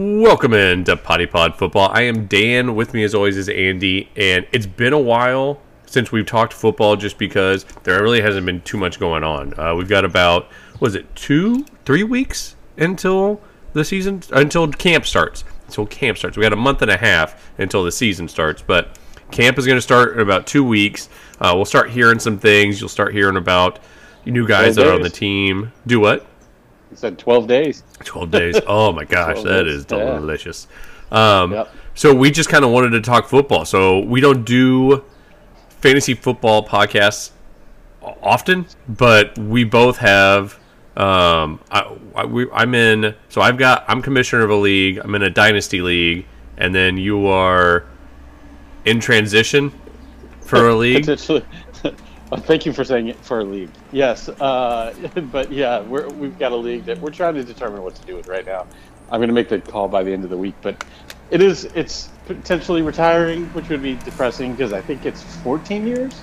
Welcome in to Poddy Pod Football. I am Dan. With me, as always, is Andy, and it's been a while since we've talked football, just because there really hasn't been too much going on. Uh, we've got about was it two, three weeks until the season, until camp starts. Until camp starts, we got a month and a half until the season starts, but camp is going to start in about two weeks. Uh, we'll start hearing some things. You'll start hearing about new guys that are on the team. Do what? He said 12 days. 12 days. Oh my gosh, 12 that days, is yeah. delicious. Um, Yep. So we just kind of wanted to talk football. So we don't do fantasy football podcasts often, but we both have. Um, I, I, we, I'm in. So I've got. I'm commissioner of a league. I'm in a dynasty league, and then you are in transition for a league. Potentially. Thank you for saying it for a league. Yes, uh, but yeah, we're, we've got a league that we're trying to determine what to do with right now. I'm going to make the call by the end of the week, but it is it's potentially retiring, which would be depressing because I think it's 14 years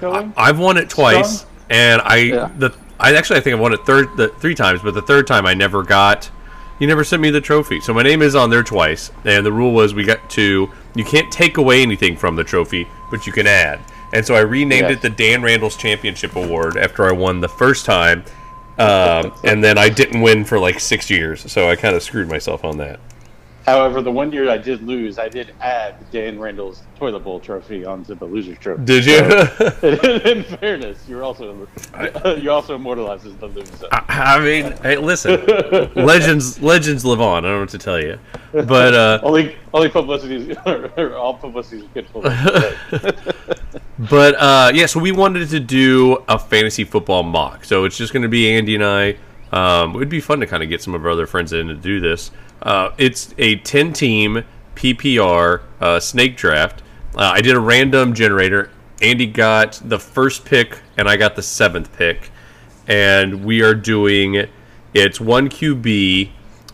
going. I've won it twice, Strong? and I Yeah. the I actually I think I've won it third the three times, but the third time I never got. You never sent me the trophy, so my name is on there twice. And the rule was we got to you can't take away anything from the trophy, but you can add. And so I renamed Yes. it the Dan Randall's Championship Award after I won the first time, um, and then I didn't win for like six years, so I kind of screwed myself on that. However, the one year I did lose, I did add Dan Randall's toilet bowl trophy onto the loser's trophy. Did you? in fairness, you're also you're also immortalized as the loser. I mean, hey, listen, legends legends live on. I don't know what to tell you, but uh, Only only publicity is or all publicity is good publicity. But uh, yeah, so we wanted to do a fantasy football mock. So it's just going to be Andy and I. Um, it would be fun to kind of get some of our other friends in to do this. Uh, it's a 10 team PPR uh, snake draft. Uh, I did a random generator. Andy got the first pick, and I got the seventh pick. And we are doing it's one QB,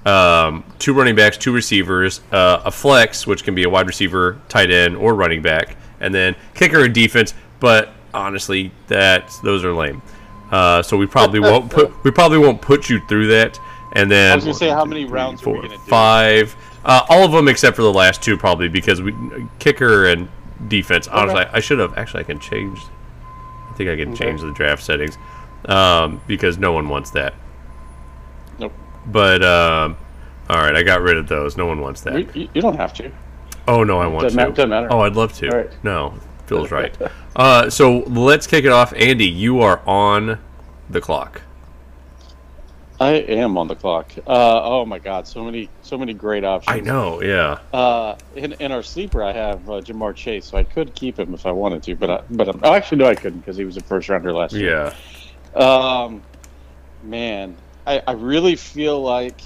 um, two running backs, two receivers, uh, a flex, which can be a wide receiver, tight end, or running back, and then kicker and defense. But honestly, that those are lame. Uh, so we probably won't put we probably won't put you through that. And then I was gonna say how many rounds are we four, gonna do? five, uh, all of them except for the last two, probably because we kicker and defense. Honestly, I should have actually. I can change. I think I can Okay. change the draft settings um, because no one wants that. Nope. But um, all right, I got rid of those. No one wants that. You, you- don't have to. Oh no, I want Doesn't to. ma- doesn't matter. Oh, I'd love to. All right. No, feels right. uh, so let's kick it off. Andy, you are on the clock. I am on the clock. Uh, oh my god, so many so many great options. I know. Yeah. Uh, in, in our sleeper, I have uh, Ja'Marr Chase, so I could keep him if I wanted to, but I, but I'm, oh, actually no, I couldn't because he was a first rounder last year. Yeah. Um, man, I, I really feel like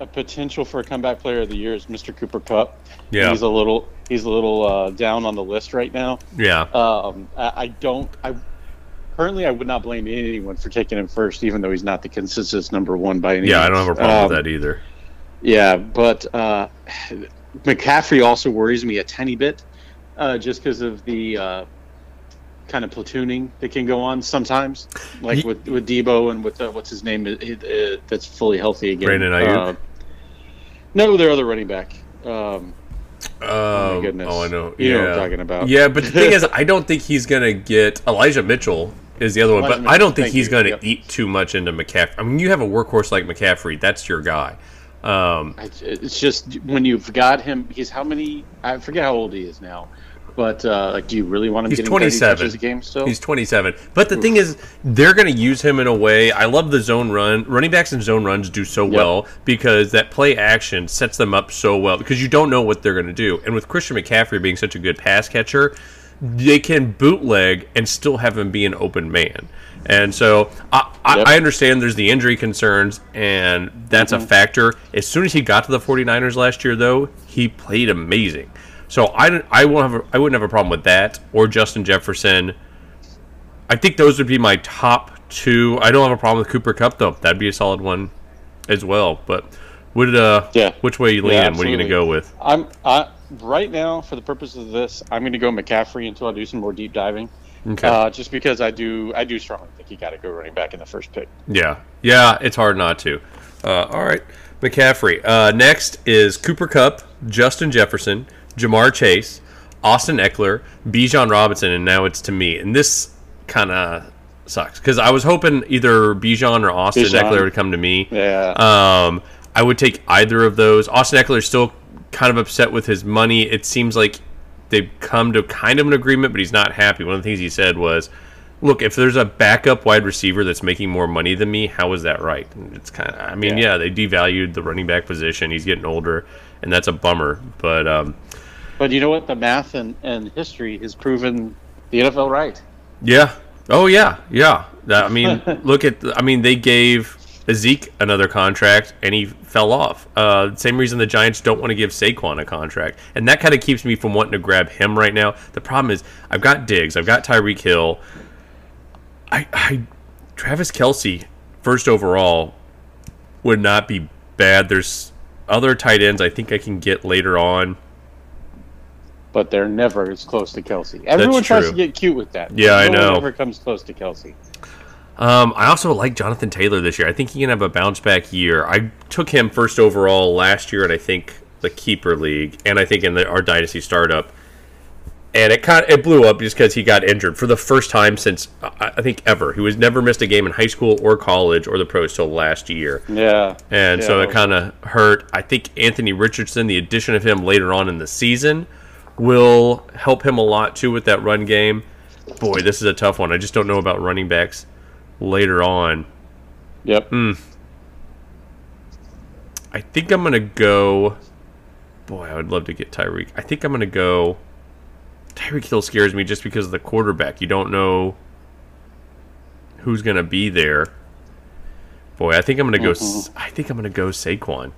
a potential for a comeback player of the year is Mr. Cooper Kupp. Yeah. he's a little he's a little uh, down on the list right now. Yeah. Um, I, I don't. I currently I would not blame anyone for taking him first, even though he's not the consensus number one by any. Yeah. I don't have a problem Um, with that either. Yeah, but uh, McCaffrey also worries me a tiny bit, uh, just because of the uh, kind of platooning that can go on sometimes, like Ye- with with Deebo and with uh, what's his name uh, uh, that's fully healthy again. Brandon Aiyuk? Uh, no, their other running back. Um, Oh my goodness. Oh, I know. You yeah. know what I'm talking about. Yeah, but the thing is, I don't think he's gonna get Elijah Mitchell is the other one, but I don't think he's gonna Yep. eat too much into McCaffrey. I mean, you have a workhorse like McCaffrey, that's your guy. Um, it's just when you've got him. He's how many? I forget how old he is now. But uh, like, do you really want him He's getting 30 27. touches a game still? He's 27. But the thing is, they're going to use him in a way. I love the zone run. Running backs and zone runs do so well because that play action sets them up so well because you don't know what they're going to do. And with Christian McCaffrey being such a good pass catcher, they can bootleg and still have him be an open man. And so I, Yep. I understand there's the injury concerns, and that's a factor. As soon as he got to the 49ers last year, though, he played amazing. So I, I won't have a, I wouldn't have a problem with that or Justin Jefferson. I think those would be my top two. I don't have a problem with Cooper Kupp though. That'd be a solid one as well. But would uh Yeah. which way you lean? Yeah, what are you gonna go with? I'm I, right now for the purpose of this. I'm going to go McCaffrey until I do some more deep diving. Okay. Uh, just because I do, I do strongly think you got to go running back in the first pick. Yeah, yeah, it's hard not to. Uh, all right, McCaffrey. Uh, next is Cooper Kupp, Justin Jefferson, Ja'Marr Chase, Austin Ekeler, Bijan Robinson, and now it's to me. And this kind of sucks because I was hoping either Bijan or Austin Bijan. Ekeler would come to me. Yeah. Um, I would take either of those. Austin Ekeler is still kind of upset with his money. It seems like they've come to kind of an agreement, but he's not happy. One of the things he said was, "Look, if there's a backup wide receiver that's making more money than me, how is that right?" And it's kind of, I mean, yeah. Yeah. they devalued the running back position. He's getting older, and that's a bummer. But um, But you know what? The math and, and history has proven the NFL right. Yeah. Oh yeah, yeah. I mean, look at. I mean, they gave Zeke another contract, and he fell off. Uh, same reason the Giants don't want to give Saquon a contract, and that kind of keeps me from wanting to grab him right now. The problem is, I've got Diggs, I've got Tyreek Hill. I, I, Travis Kelce, first overall, would not be bad. There's other tight ends I think I can get later on. But they're never as close to Kelce. Everyone tries true. to get cute with that. Yeah, I no one know. ever comes close to Kelce. Um, I also like Jonathan Taylor this year. I think he can have a bounce back year. I took him first overall last year, and I think the keeper league, and I think in the, our dynasty startup. And it kind of, it blew up just because he got injured for the first time since I I think ever. He was never missed a game in high school or college or the pros till last year, Yeah. and Yeah, so it kind of hurt. I think Anthony Richardson, the addition of him later on in the season, will help him a lot too with that run game. Boy, this is a tough one. I just don't know about running backs later on. Yep. Mm. I think I'm gonna go. Boy, I would love to get Tyreek. I think I'm gonna go. Tyreek Hill scares me just because of the quarterback. You don't know who's gonna be there. Boy, I think I'm gonna go. I think I'm gonna go Saquon.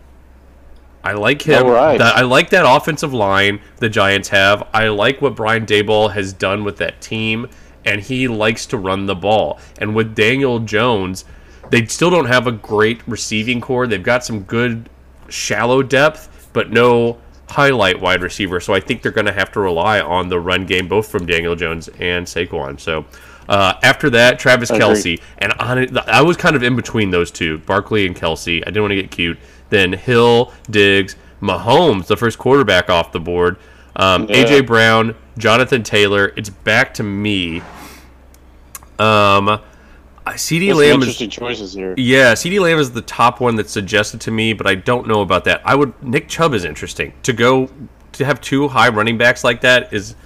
I like him. All right. That- I like that offensive line the Giants have. I like what Brian Daboll has done with that team, and he likes to run the ball. And with Daniel Jones, they still don't have a great receiving corps. They've got some good shallow depth, but no highlight wide receiver. So I think they're going to have to rely on the run game, both from Daniel Jones and Saquon. So uh, after that, Travis. Kelce, and on it, I was kind of in between those two, Barkley and Kelce. I didn't want to get cute. Then Hill, Diggs, Mahomes, the first quarterback off the board. Um, Yeah. AJ Brown, Jonathan Taylor. It's back to me. Um, CD There's Lamb is interesting choices here. yeah, CeeDee Lamb is the top one that's suggested to me, but I don't know about that. I would Nick Chubb is interesting to go to have two high running backs like that is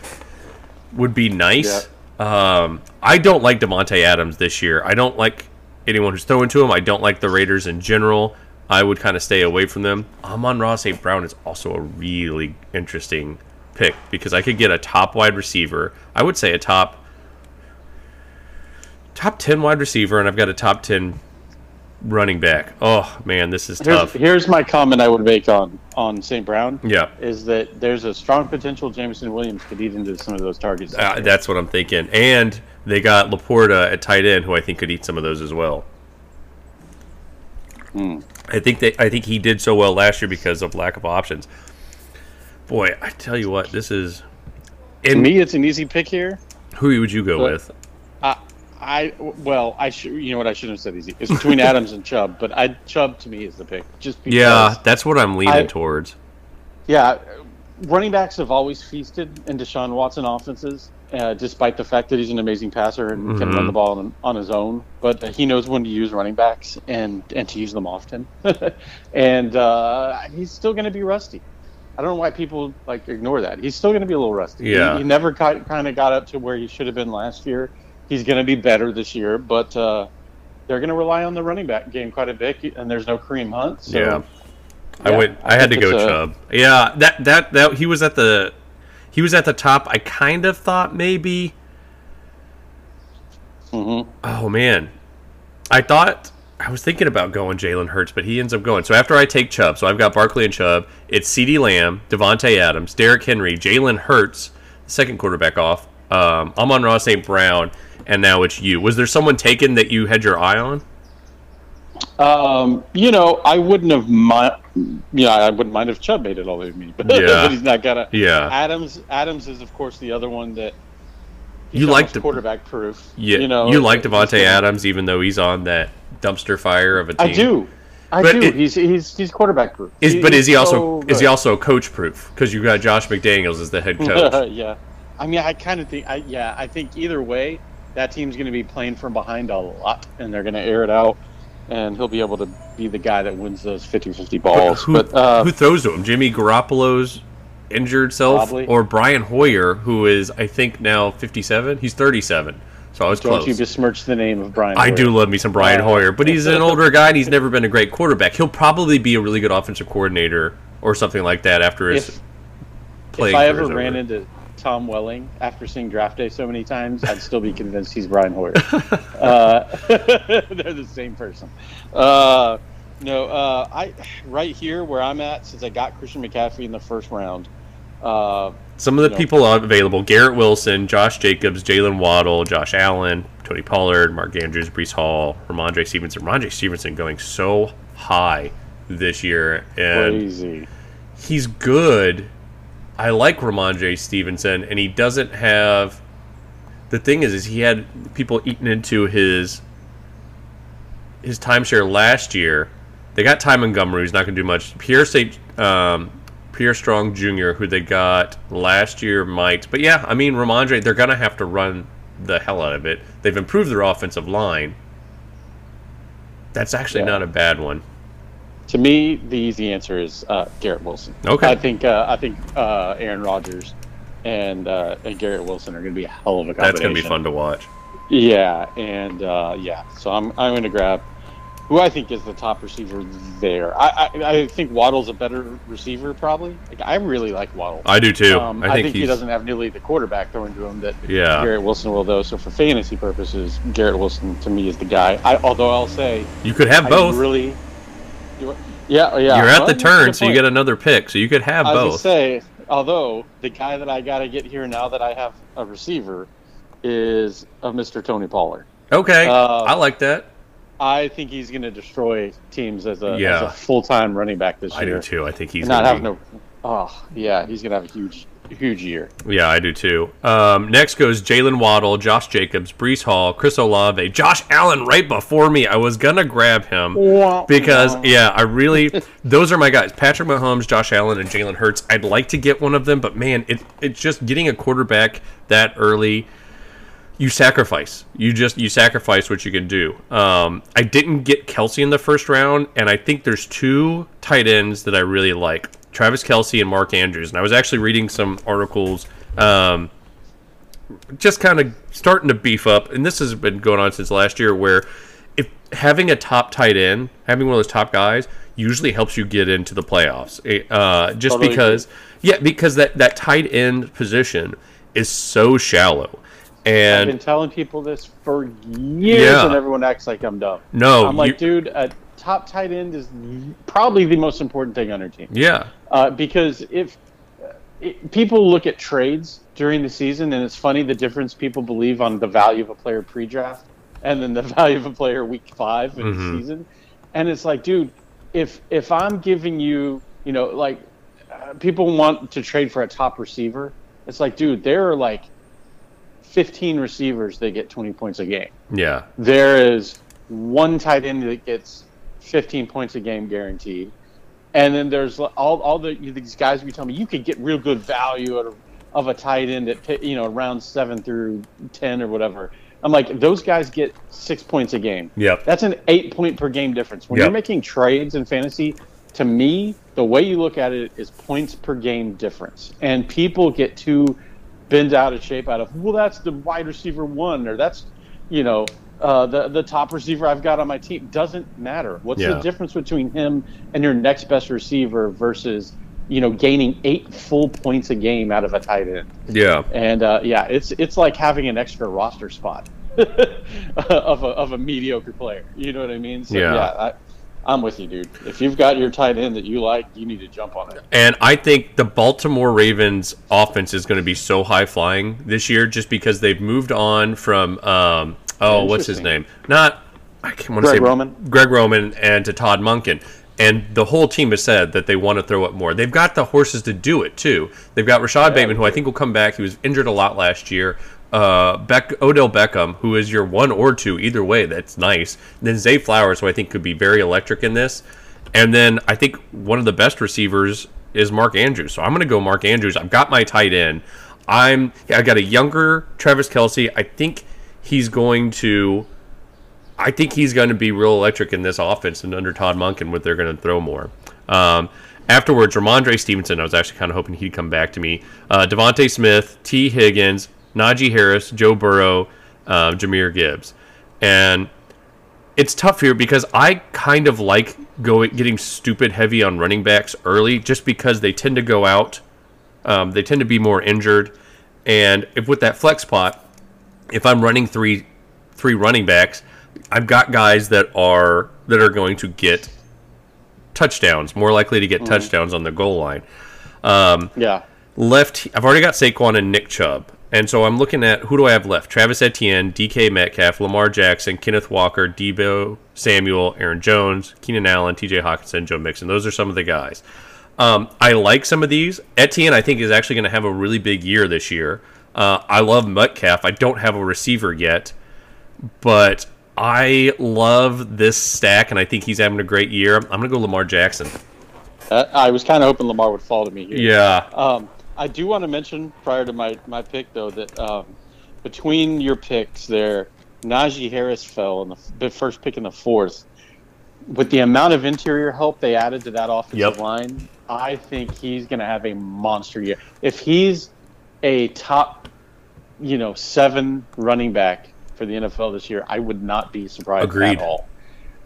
would be nice. Um, I don't like Davante Adams this year. I don't like anyone who's throwing to him. I don't like the Raiders in general. I would kind of stay away from them. Amon-Ra St. Brown is also a really interesting pick because I could get a top wide receiver. I would say a top top 10 wide receiver and I've got a top 10 running back. Oh man, this is Here's, tough. here's my comment I would make on on St. Brown. Yeah. Is that there's a strong potential Jameson Williams could eat into some of those targets. Uh, that's what I'm thinking. And they got LaPorta at tight end who I think could eat some of those as well. Hmm. I think they I think he did so well last year because of lack of options. Boy, I tell you what, this is to me, it's an easy pick here. who would you go But- with? I, I well, I should. You know what? I shouldn't have said easy. It's between Adams and Chubb, but I Chubb to me is the pick. Just because. Yeah, that's what I'm leaning I- towards. Yeah, running backs have always feasted in Deshaun Watson offenses, uh, despite the fact that he's an amazing passer and can Mhm. run the ball on, on his own. But he knows when to use running backs and and to use them often. and uh, he's still going to be rusty. I don't know why people like ignore that. He's still going to be a little rusty. He- Yeah. he, never kind of got up to where he should have been last year. He's going to be better this year, but. Uh, they're going to rely on the running back game quite a bit, and there's no Kareem Hunt. So yeah. I yeah, went. I I, had to go a- Chubb. Yeah, that that that he was at the he was at the top. I kind of thought maybe. mhm. Oh man, I thought I was thinking about going Jalen Hurts, but he ends up going. So after I take Chubb, so I've got Barkley and Chubb. It's CeeDee Lamb, Davante Adams, Derrick Henry, Jalen Hurts, the second quarterback off. Um, Amon-Ra St. Brown, and now it's you. Was there someone taken that you had your eye on? Um, you know, I wouldn't have mind. Yeah, I wouldn't mind if Chubb made it all the way to me, but, Yeah. but he's not gonna. Yeah. Adams, Adams is of course the other one that You like the- quarterback proof. Yeah, you know, you like Davante Adams, even though he's on that dumpster fire of a team. I do. I But do. it- he's he's he's quarterback proof. Is, He- but is he also so is he also coach proof? Because you got Josh McDaniels as the head coach. yeah. I mean, I kind of think, I, yeah, I think either way, that team's going to be playing from behind a lot, and they're going to air it out, and he'll be able to be the guy that wins those 50-50 balls. who, but uh, who throws to him? Jimmy Garoppolo's injured self, Probably. or Brian Hoyer, who is I think now fifty seven. He's thirty seven, so I was don't close. you besmirch the name of Brian? I Hoyer. do love me some Brian Hoyer, but he's an older guy and he's never been a great quarterback. He'll probably be a really good offensive coordinator or something like that after his If, if I ever ran over. into Tom Welling after seeing Draft Day so many times, I'd still be convinced he's Brian Hoyer. uh, they're the same person. Uh, no, uh, I right here where I'm at, since I got Christian McCaffrey in the first round. Uh, Some of the people available: Garrett Wilson, Josh Jacobs, Jaylen Waddle, Josh Allen, Tony Pollard, Mark Andrews, Breece Hall, Rhamondre Stevenson. Rhamondre Stevenson going so high this year, and crazy. he's good. I like Rhamondre Stevenson, and he doesn't have. The thing is, is he had people eating into his his timeshare last year. They got Ty Montgomery, who's not going to do much. Pierre St. Um, Pierre Strong Jr., who they got last year, might. But yeah, I mean, Rhamondre, they're going to have to run the hell out of it. They've improved their offensive line. That's actually Yeah. not a bad one. To me, the easy answer is uh, Garrett Wilson. Okay. I think uh, I think uh, Aaron Rodgers and uh, and Garrett Wilson are going to be a hell of a combination. That's going to be fun to watch. Yeah, and uh, yeah, so I'm I'm going to grab who I think is the top receiver there. I, I I think Waddle's a better receiver probably. Like I really like Waddle. I do too. Um, I think, he's, he doesn't have nearly the quarterback throwing to him that Yeah. Garrett Wilson will though. So for fantasy purposes, Garrett Wilson to me is the guy. I although I'll say You could have I both. really. You, yeah, yeah. You're at Well, the turn, so you get another pick. So you could have I both. say, although the guy that I got to get here now that I have a receiver is a Mr. Tony Pollard. Okay, Uh, I like that. I think he's going to destroy teams as a, Yeah. as a full time running back this I year. do too. I think he's not having be, no. Oh yeah, he's going to have a huge, huge year. Yeah, I do too. Um, next goes Jaylen Waddle, Josh Jacobs, Breece Hall, Chris Olave, Josh Allen right before me. I was gonna grab him because yeah, I really those are my guys. Patrick Mahomes, Josh Allen, and Jalen Hurts. I'd like to get one of them, but man, it it's just getting a quarterback that early. You sacrifice. You just you sacrifice what you can do. Um, I didn't get Kelce in the first round, and I think there's two tight ends that I really like: Travis Kelce and Mark Andrews. And I was actually reading some articles. Um, just kind of starting to beef up, and this has been going on since last year, where if having a top tight end, having one of those top guys, usually helps you get into the playoffs. Eh, Uh, just Totally because, yeah, because that that tight end position is so shallow, And I've been telling people this for years, Yeah. and everyone acts like I'm dumb. no, I'm like, you- dude, a top tight end is probably the most important thing on your team. yeah, Uh, because if it, people look at trades during the season, and it's funny the difference people believe on the value of a player pre-draft and then the value of a player week five in Mhm. the season, and it's like, dude, if if I'm giving you, you know, like uh, people want to trade for a top receiver, it's like, dude, there are like 15 receivers that get 20 points a game. Yeah, there is one tight end that gets 15 points a game guaranteed, and then there's all all the these guys we tell me you could get real good value out of, of a tight end at you know round seven through ten or whatever. I'm like those guys get six points a game. Yeah, That's an eight point per game difference. When Yep. you're making trades in fantasy, to me, the way you look at it is points per game difference, and people get too bent out of shape out of well that's the wide receiver one or that's you know uh, the the top receiver I've got on my team doesn't matter. What's Yeah. the difference between him and your next best receiver versus you know gaining eight full points a game out of a tight end? yeah. And uh, yeah, it's it's like having an extra roster spot of a of a mediocre player. You know what I mean? So Yeah. yeah, I, I'm with you, dude. If you've got your tight end that you like, you need to jump on it. And I think the Baltimore Ravens offense is going to be so high flying this year just because they've moved on from um, oh what's his name? Not I can't want to say Roman? Greg Roman and to Todd Monken. And the whole team has said that they want to throw it more. They've got the horses to do it too. They've got Rashod Bateman, who I think will come back. He was injured a lot last year, uh, Beck, Odell Beckham, who is your one or two, either way, that's nice. And then Zay Flowers, who I think could be very electric in this. And then I think one of the best receivers is Mark Andrews. So I'm going to go Mark Andrews. I've got my tight end. I'm I've got a younger Travis Kelce. I think he's going to I think he's going to be real electric in this offense and under Todd Monken what they're going to throw more. Um, afterwards, Rhamondre Stevenson, I was actually kind of hoping he'd come back to me. Uh, DeVonta Smith, Tee Higgins, Najee Harris, Joe Burrow, uh, Jahmyr Gibbs. And it's tough here because I kind of like going getting stupid heavy on running backs early just because they tend to go out. Um, they tend to be more injured. And if with that flex spot, if I'm running three three running backs, I've got guys that are that are going to get touchdowns, more likely to get mm-hmm. touchdowns on the goal line. Um, yeah. Left, I've already got Saquon and Nick Chubb. And so I'm looking at who do I have left? Travis Etienne, DK Metcalf, Lamar Jackson, Kenneth Walker, Deebo Samuel, Aaron Jones, Keenan Allen, TJ Hockenson, Joe Mixon. Those are some of the guys. Um, I like some of these. Etienne, I think, is actually going to have a really big year this year. Uh, I love Metcalf. I don't have a receiver yet, but I love this stack, and I think he's having a great year. I'm going to go Lamar Jackson. Uh, I was kind of hoping Lamar would fall to me here. Yeah. Um, I do want to mention prior to my, my pick though that um, between your picks there, Najee Harris fell in the, first pick in the fourth. With the amount of interior help they added to that offensive yep. line, I think he's going to have a monster year. If he's a top, you know, seven running back for the NFL this year, I would not be surprised Agreed. at all.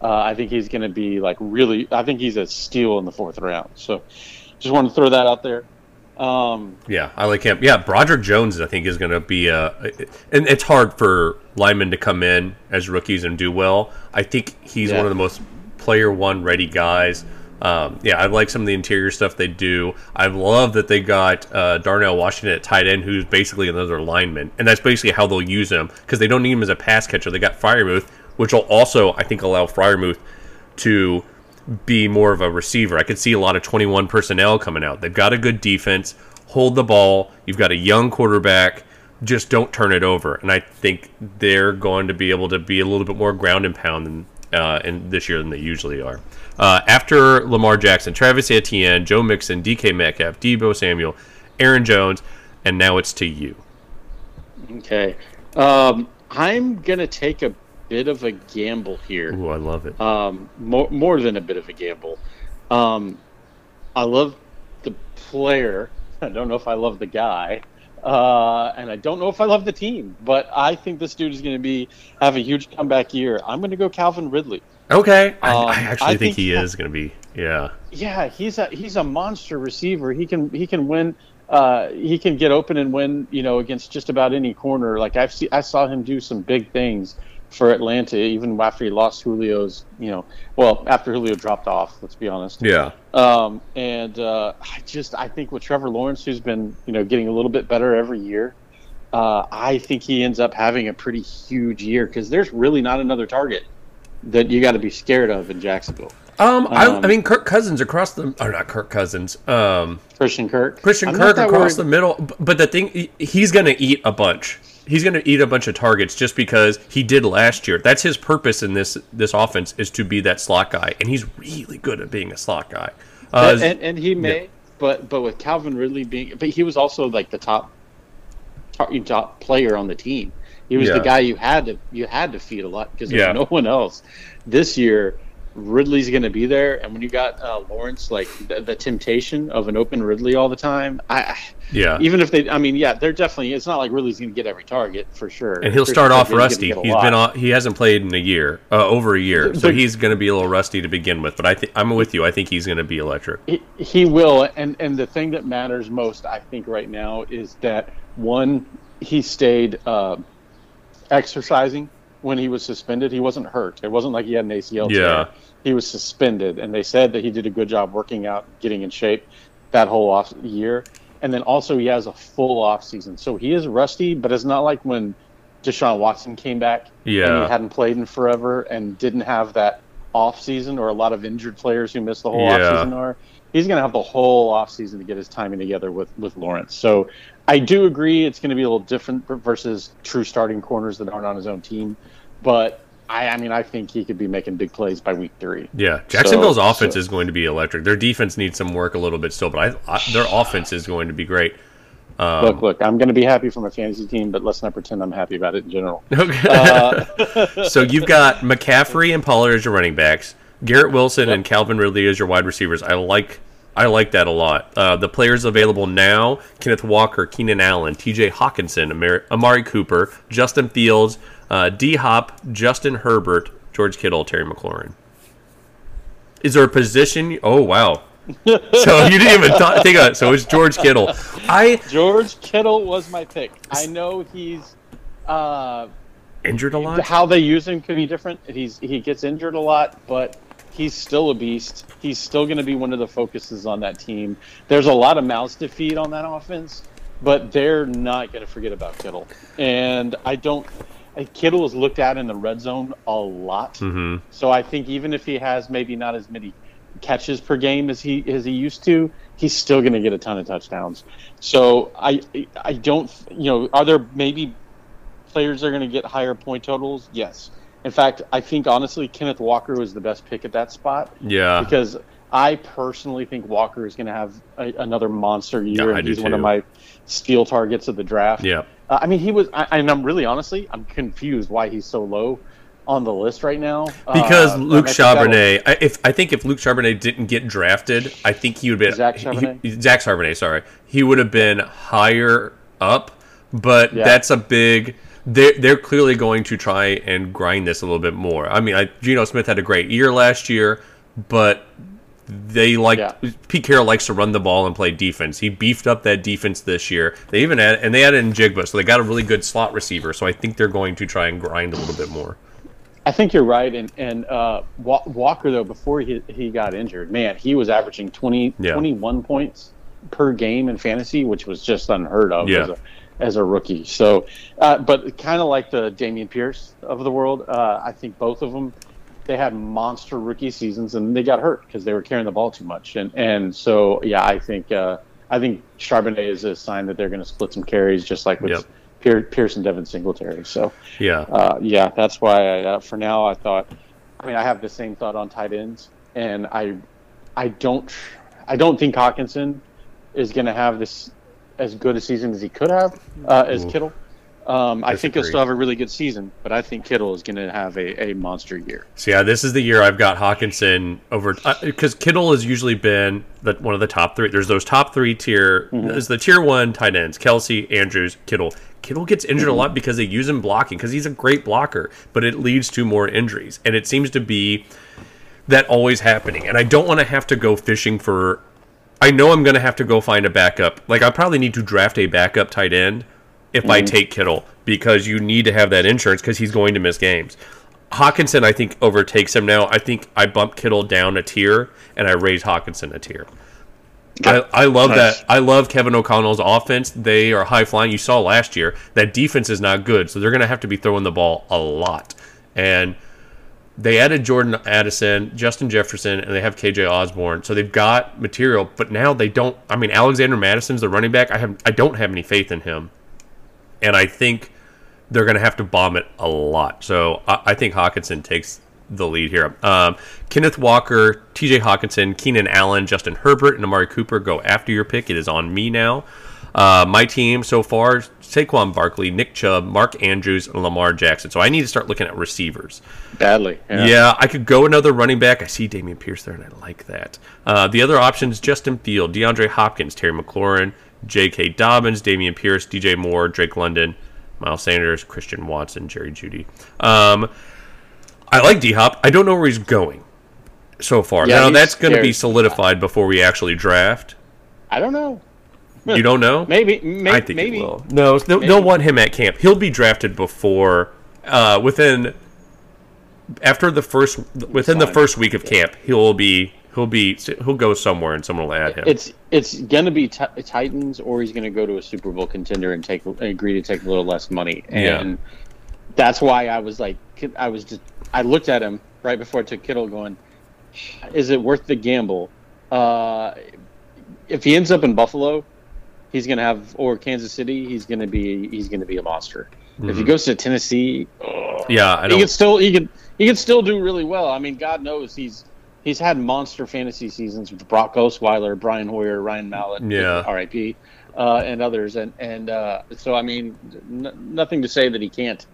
Uh, I think he's going to be like really. I think he's a steal in the fourth round. So, just want to throw that out there. Um, yeah, I like him. Yeah, Broderick Jones, I think, is going to be a. And it's hard for linemen to come in as rookies and do well. I think he's yeah. one of the most player one ready guys. Um, yeah, I like some of the interior stuff they do. I love that they got uh, Darnell Washington at tight end, who's basically another lineman, and that's basically how they'll use him because they don't need him as a pass catcher. They got Freiermuth, which will also, I think, allow Freiermuth to be more of a receiver. I could see a lot of 21 personnel coming out. They've got a good defense, hold the ball. You've got a young quarterback. Just don't turn it over. And I think they're going to be able to be a little bit more ground and pound than, uh, in this year than they usually are. Uh, after Lamar Jackson, Travis Etienne, Joe Mixon, DK Metcalf, Deebo Samuel, Aaron Jones, and now it's to you. Okay. Um, I'm going to take a bit of a gamble here. Ooh, I love it. Um, more more than a bit of a gamble. Um, I love the player. I don't know if I love the guy, uh, and I don't know if I love the team. But I think this dude is going to be have a huge comeback year. I'm going to go Calvin Ridley. Okay, I, um, I actually I think, think, he is going to be. Yeah. Yeah, he's a he's a monster receiver. He can he can win. Uh, he can get open and win. You know, against just about any corner. Like I've seen, I saw him do some big things for Atlanta, even after he lost Julio's, you know, well, after Julio dropped off, let's be honest. Yeah. Um, and uh, I just, I think with Trevor Lawrence, who's been, you know, getting a little bit better every year, uh, I think he ends up having a pretty huge year because there's really not another target that you got to be scared of in Jacksonville. Um, I, I, um, mean, Kirk Cousins across the, or not Kirk Cousins, um, Christian Kirk, Christian I'm Kirk across worried. the middle. But the thing, he's going to eat a bunch he's going to eat a bunch of targets just because he did last year. That's his purpose in this this offense is to be that slot guy, and he's really good at being a slot guy. Uh, and, and, he may, yeah. but but with Calvin Ridley being, but he was also like the top top player on the team. He was yeah. the guy you had to you had to feed a lot because there's yeah. no one else. This year, Ridley's going to be there, and when you got uh, Lawrence, like the, the, temptation of an open Ridley all the time, I yeah. Even if they, I mean, yeah, they're definitely. It's not like Ridley's going to get every target for sure. And he'll start off rusty. He's lot. been on, he hasn't played in a year, uh, over a year, so he's going to be a little rusty to begin with. But I think I'm with you. I think he's going to be electric. He, he will, and and the thing that matters most, I think, right now is that one, he stayed uh, exercising when he was suspended. He wasn't hurt. It wasn't like he had an ACL. Yeah. Tear he was suspended, and they said that he did a good job working out, getting in shape that whole off year. And then also he has a full off season, so he is rusty, but it's not like when Deshaun Watson came back. Yeah, and he hadn't played in forever and didn't have that off season, or a lot of injured players who missed the whole yeah. off season are. He's going to have the whole off season to get his timing together with with Lawrence. So I do agree it's going to be a little different versus true starting corners that aren't on his own team, but I, I mean, I think he could be making big plays by week three. Yeah, Jacksonville's So- offense so- is going to be electric. Their defense needs some work a little bit still, but I, I, their offense is going to be great. Um, look, look, I'm going to be happy for my fantasy team, but let's not pretend I'm happy about it in general. Okay. Uh, so you've got McCaffrey and Pollard as your running backs, Garrett Wilson and Calvin Ridley as your wide receivers. I like I like that a lot. Uh, the players available now: Kenneth Walker, Keenan Allen, T.J. Hockenson, Amari, Amari Cooper, Justin Fields, uh, D. Hop, Justin Herbert, George Kittle, Terry McLaurin. Is there a position? Oh wow! so you didn't even th- think of it. So it's George Kittle. I George Kittle was my pick. I know he's uh, injured a lot. how they use him could be different. He's he gets injured a lot, but he's still a beast. He's still going to be one of the focuses on that team. There's a lot of mouths to feed on that offense, but they're not going to forget about Kittle. And I don't. Kittle is looked at in the red zone a lot. hmm So I think even if he has maybe not as many catches per game as he as he used to, he's still going to get a ton of touchdowns. So I I don't you know are there maybe players that are going to get higher point totals? Yes. In fact, I think honestly Kenneth Walker was the best pick at that spot Yeah. because I personally think Walker is going to have a, another monster year. I and he's one of my steal targets of the draft. yeah. Uh, I mean, he was, I, and I'm really honestly, I'm confused why he's so low on the list right now. Because Uh, Luke and I think Charbonnet, I, if I think if Luke Charbonnet didn't get drafted, I think he would have been Zach Charbonnet? he- Zach Charbonnet, sorry, he would have been higher up. But Yeah. that's a big. They're they're clearly going to try and grind this a little bit more. I mean, I, Geno Smith had a great year last year, but they like Yeah. Pete Carroll likes to run the ball and play defense. He beefed up that defense this year. They even add and they added in Jigba, so they got a really good slot receiver. So I think they're going to try and grind a little bit more. I think you're right. And, and uh, Walker, though, before he, he got injured, man, he was averaging 20, Yeah. 21 points per game in fantasy, which was just unheard of Yeah. As, a, rookie. So, uh, but kind of like the Dameon Pierce of the world, uh, I think both of them, they had monster rookie seasons and they got hurt because they were carrying the ball too much. And, and so, yeah, I think, uh, I think Charbonnet is a sign that they're going to split some carries just like with Yep. Pier- Pierce and Devin Singletary. So, Yeah. uh, yeah, that's why. I, uh, for now, I thought. I mean, I have the same thought on tight ends, and I, I don't, I don't think Hockenson is going to have this as good a season as he could have uh, as Ooh. Kittle. Um, I think he'll still have a really good season, but I think Kittle is going to have a, a monster year. So yeah, this is the year I've got Hockenson over because Kittle has usually been the, one of the top three. There's those top three tier. There's the tier one tight ends: Kelce, Andrews, Kittle. Kittle gets injured a lot because they use him blocking because he's a great blocker, but it leads to more injuries, and it seems to be that always happening. And I don't want to have to go fishing for. I know I'm going to have to go find a backup. Like I probably need to draft a backup tight end if I mm-hmm. take Kittle because you need to have that insurance because he's going to miss games. Hockenson, I think, overtakes him now. I think I bump Kittle down a tier and I raise Hockenson a tier. I, I love Nice. that. I love Kevin O'Connell's offense. They are high flying. You saw last year that defense is not good, so they're going to have to be throwing the ball a lot. And they added Jordan Addison, Justin Jefferson, and they have KJ Osborn. So they've got material, but now they don't. I mean, Alexander Mattison's the running back. I have I don't have any faith in him, and I think they're going to have to bomb it a lot. So I, I think Hockenson takes the lead here. Um, Kenneth Walker, T.J. Hockenson, Keenan Allen, Justin Herbert, and Amari Cooper go after your pick. It is on me now. Uh, my team so far: Saquon Barkley, Nick Chubb, Mark Andrews, and Lamar Jackson. So I need to start looking at receivers. Badly. Yeah. I could go another running back. I see Dameon Pierce there, and I like that. Uh, the other options: Justin Field, DeAndre Hopkins, Terry McLaurin, J.K. Dobbins, Dameon Pierce, DJ Moore, Drake London, Miles Sanders, Christian Watson, Jerry Jeudy. Um, I like D Hop. I don't know where he's going so far. Yeah, now that's going to be solidified before we actually draft. I don't know. You don't know? Maybe. Maybe. I think maybe. it will. No, they'll, they'll want him at camp. He'll be drafted before, uh, within, after the first, within the Fine. first week of camp, he'll be, he'll be, he'll go somewhere and someone will add him. It's it's gonna be t- Titans, or he's gonna go to a Super Bowl contender and take agree to take a little less money, Yeah. and that's why I was like, I was just, I looked at him right before I took Kittle, going, is it worth the gamble? Uh, if he ends up in Buffalo, he's going to have, or Kansas City, he's going to be he's going to be a monster. If he Mhm. goes to Tennessee, oh, Yeah, I he can still he can he can still do really well. I mean, God knows he's he's had monster fantasy seasons with Brock Osweiler, Brian Hoyer, Ryan Mallett, Yeah. R.I.P. Uh, and others, and and uh, so I mean, n- nothing to say that he can't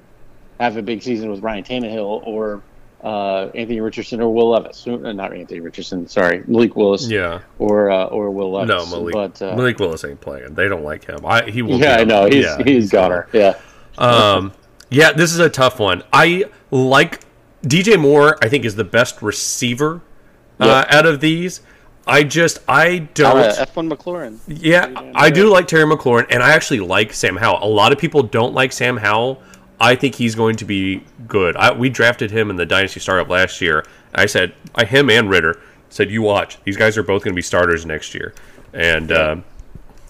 have a big season with Ryan Tannehill or uh, Anthony Richardson or Will Levis. Uh, Not Anthony Richardson, sorry, Malik Willis Yeah. or uh, or Will Levis. No, Malik. But uh, Malik Willis ain't playing. They don't like him. I he will. yeah, I know he's yeah, he's goner. Yeah. Um, yeah, this is a tough one. I like DJ Moore. I think is the best receiver uh, out of these. I just I don't. Uh, F1 McLaurin. Yeah, I do like Terry McLaurin, and I actually like Sam Howell. A lot of people don't like Sam Howell. I think he's going to be good. I, we drafted him in the Dynasty Startup last year. I said, I, him and Ritter said, you watch. These guys are both going to be starters next year. And um,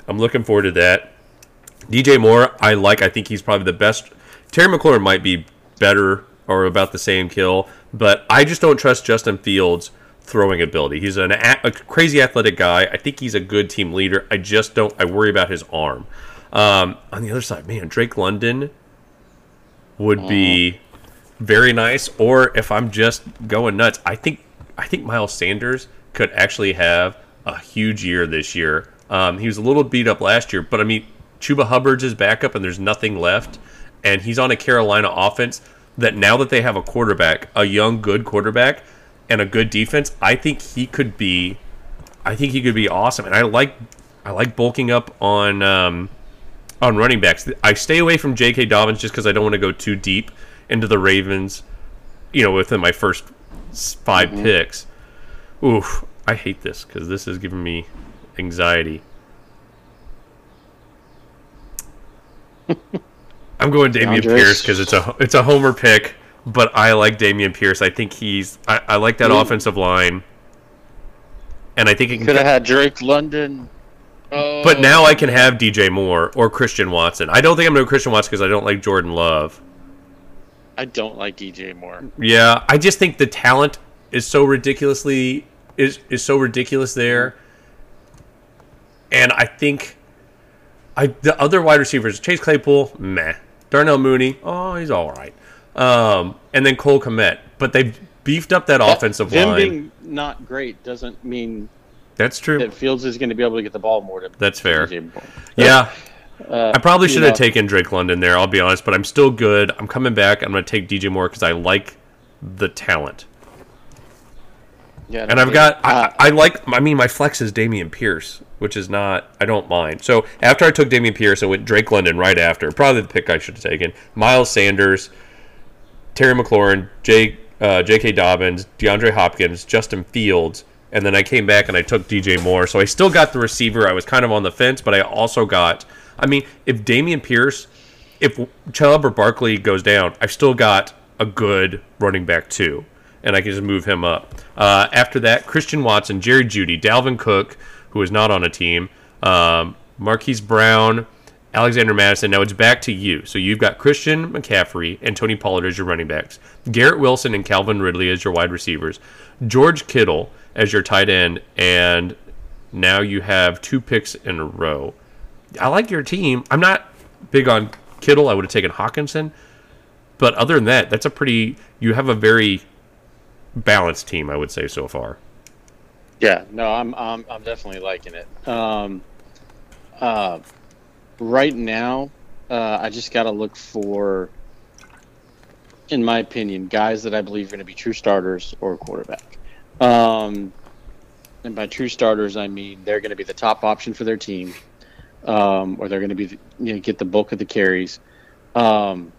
I'm looking forward to that. DJ Moore, I like. I think he's probably the best. Terry McLaurin might be better or about the same kill, but I just don't trust Justin Fields' throwing ability. He's an a, a crazy athletic guy. I think he's a good team leader. I just don't. I worry about his arm. Um, on the other side, man, Drake London would be very nice. Or if I'm just going nuts, I think I think Miles Sanders could actually have a huge year this year. Um, he was a little beat up last year, but I mean, Chuba Hubbard's his backup, and there's nothing left, and he's on a Carolina offense that now that they have a quarterback, a young good quarterback, and a good defense, I think he could be, I think he could be awesome, and I like, I like bulking up on. Um, on running backs. I stay away from J.K. Dobbins just because I don't want to go too deep into the Ravens. You know, within my first s- 5 picks. Oof, I hate this because this is giving me anxiety. I'm going Dameon DeAndre. Pierce because it's a it's a homer pick, but I like Dameon Pierce. I think he's I, I like that Mm. offensive line, and I think it. Could have had Drake London. Oh, But now I can have DJ Moore or Christian Watson. I don't think I'm going to Christian Watson because I don't like Jordan Love. I don't like DJ Moore. Yeah, I just think the talent is so ridiculously is is so ridiculous there, and I think I the other wide receivers Chase Claypool, meh. Darnell Mooney, oh he's all right, um, and then Cole Kmet, but they've beefed up that offensive Them line. being not great doesn't mean That's true. that Fields is going to be able to get the ball more to That's fair. Yeah. Uh, I probably should have taken Drake London there, I'll be honest, but I'm still good. I'm coming back. I'm going to take DJ Moore because I like the talent. Yeah, And I've got, uh, I, I like, I mean, my flex is Dameon Pierce, which is not, I don't mind. So after I took Dameon Pierce, I went Drake London right after. Probably the pick I should have taken. Miles Sanders, Terry McLaurin, Jake, uh, J.K. Dobbins, DeAndre Hopkins, Justin Fields, and then I came back and I took DJ Moore. So I still got the receiver. I was kind of on the fence, but I also got, I mean, if Dameon Pierce, if Chubb or Barkley goes down, I've still got a good running back too, and I can just move him up. Uh, after that, Christian Watson, Jerry Jeudy, Dalvin Cook, who is not on a team, um, Marquise Brown, Alexander Mattison. Now it's back to you. So you've got Christian McCaffrey and Tony Pollard as your running backs, Garrett Wilson and Calvin Ridley as your wide receivers, George Kittle as your tight end, and now you have two picks in a row. I like your team. I'm not big on Kittle. I would have taken Hockenson. But other than that, that's a pretty. You have a very balanced team, I would say so far. Yeah, no, I'm I'm, I'm definitely liking it. Um, uh, right now, uh, I just got to look for, in my opinion, guys that I believe are going to be true starters or quarterback. Um, and by true starters, I mean they're going to be the top option for their team, um, or they're going to be the, you know get the bulk of the carries. Um,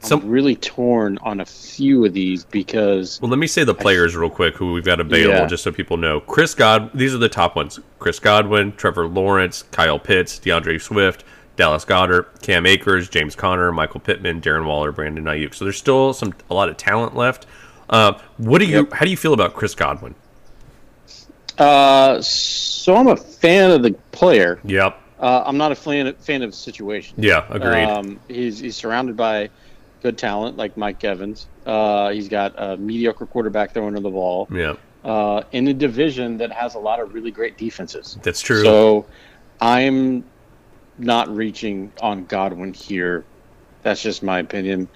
Some- I'm really torn on a few of these because Well, let me say the players real quick who we've got available, Yeah. just so people know. Chris God, these are the top ones: Chris Godwin, Trevor Lawrence, Kyle Pitts, D'Andre Swift, Dallas Goedert, Cam Akers, James Conner, Michael Pittman, Darren Waller, Brandon Aiyuk. So there's still some a lot of talent left. Uh, what do you? Yep. How do you feel about Chris Godwin? Uh, so I'm a fan of the player. Yep. Uh, I'm not a fan of, fan of the situation. Yeah. Agreed. Um, he's he's surrounded by good talent like Mike Evans. Uh, he's got a mediocre quarterback throwing the ball yeah. uh, in a division that has a lot of really great defenses. That's true. So I'm not reaching on Godwin here. That's just my opinion.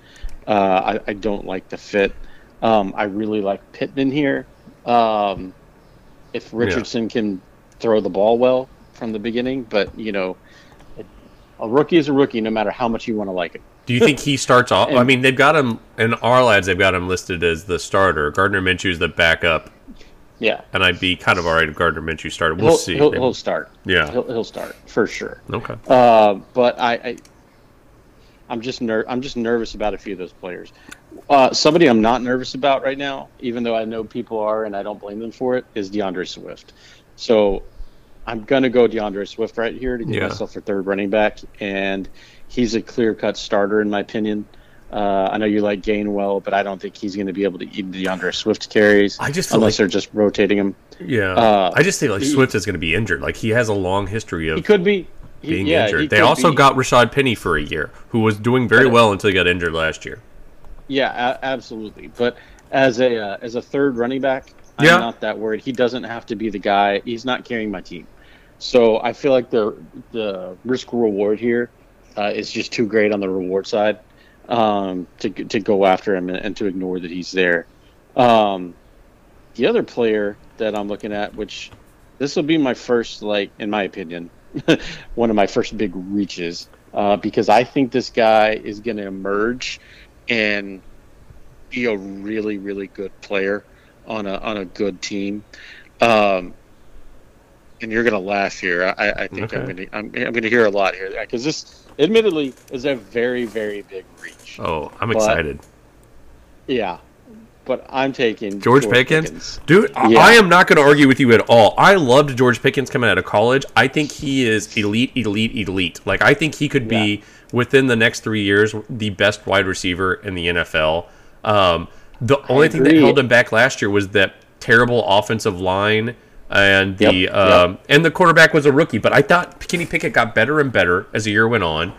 Uh, I, I, don't like the fit. Um, I really like Pittman here. Um, if Richardson yeah. can throw the ball well from the beginning, but you know, a rookie is a rookie no matter how much you want to like it. Do you think he starts off? and, I mean, they've got him in our lads. They've got him listed as the starter. Gardner Minshew is the backup. Yeah, and I'd be kind of alright if Gardner Minshew started. We'll he'll, see. He'll, he'll, start. Yeah, he'll, he'll start for sure. Okay. Uh, but I, I, I'm just ner- I'm just nervous about a few of those players. Uh, somebody I'm not nervous about right now, even though I know people are, and I don't blame them for it, is D'Andre Swift. So I'm gonna go D'Andre Swift right here to get yeah. myself a third running back, and he's a clear cut starter in my opinion. Uh, I know you like Gainwell, but I don't think he's going to be able to eat D'Andre Swift carries. I just unless like, they're just rotating him. Yeah, uh, I just think like he, Swift is going to be injured. Like he has a long history of he could be he, being yeah, injured. They also be. got Rashaad Penny for a year, who was doing very well until he got injured last year. Yeah, a- absolutely. But as a uh, as a third running back, I'm yeah. not that worried. He doesn't have to be the guy. He's not carrying my team. So I feel like the the risk reward here uh, is just too great on the reward side um, to to go after him and, and to ignore that he's there. Um, the other player that I'm looking at, which this will be my first, like in my opinion, one of my first big reaches, uh, because I think this guy is going to emerge and be a really really good player on a on a good team. Um, and you're gonna laugh here. I, I think okay. I'm gonna I'm, I'm, gonna hear a lot here because this, admittedly, is a very very big reach. Oh, I'm but, excited. Yeah, but I'm taking George, George Pickens. Pickens. Dude, yeah. I am not going to argue with you at all. I loved George Pickens coming out of college. I think he is elite, elite, elite. Like I think he could yeah. be within the next three years the best wide receiver in the NFL. Um, the only thing that held him back last year was that terrible offensive line and the yep, um, yep. and the quarterback was a rookie. But I thought Kenny Pickett got better and better as the year went on.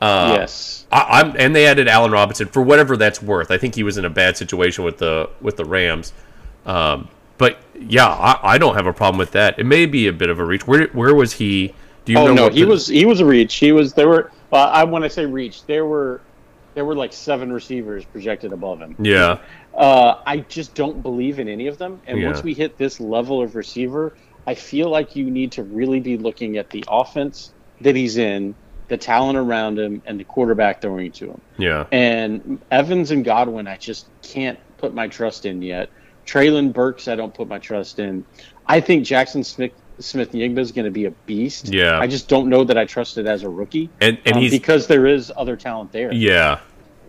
Uh, yes, I, am and they added Allen Robinson for whatever that's worth. I think he was in a bad situation with the with the Rams. Um, but yeah, I, I, don't have a problem with that. It may be a bit of a reach. Where where was he? Do you oh no, he the... was he was a reach. He was there were. Uh, I want to say reach, there were there were like seven receivers projected above him. Yeah. Uh, I just don't believe in any of them. And yeah. once we hit this level of receiver, I feel like you need to really be looking at the offense that he's in, the talent around him, and the quarterback throwing to him. Yeah. And Evans and Godwin, I just can't put my trust in yet. Treylon Burks, I don't put my trust in. I think Jaxon Smith Smith-Njigba is going to be a beast. Yeah. I just don't know that I trust it as a rookie. And, and um, because there is other talent there. Yeah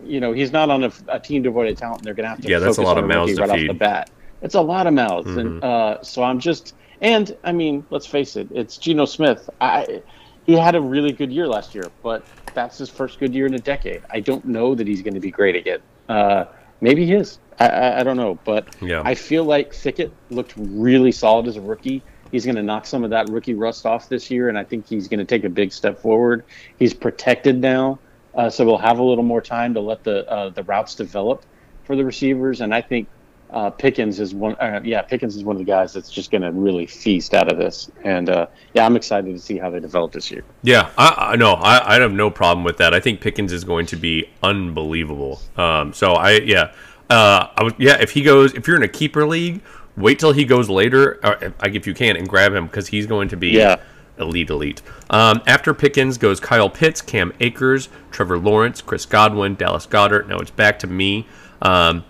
you know, he's not on a, a team devoid of talent. They're going to have to yeah, that's a lot of mouths right feed. off the bat. It's a lot of mouths, mm-hmm. and uh, so I'm just and I mean, let's face it, it's Geno Smith. I he had a really good year last year, but that's his first good year in a decade. I don't know that he's going to be great again. Uh, maybe he is. I, I, I, don't know, but yeah. I feel like Pickett looked really solid as a rookie. He's going to knock some of that rookie rust off this year, and I think he's going to take a big step forward. He's protected now. Uh, so we'll have a little more time to let the uh, the routes develop for the receivers, and I think uh, Pickens is one. Uh, yeah, Pickens is one of the guys that's just going to really feast out of this, and uh, yeah, I'm excited to see how they develop this year. Yeah, I, know I, I have no problem with that. I think Pickens is going to be unbelievable. Um, so I yeah, uh, I was yeah. If he goes, if you're in a keeper league, wait till he goes later, or, if you can, and grab him because he's going to be yeah elite, elite. Um, after Pickens goes Kyle Pitts, Cam Akers, Trevor Lawrence, Chris Godwin, Dallas Goedert. Now it's back to me. Um,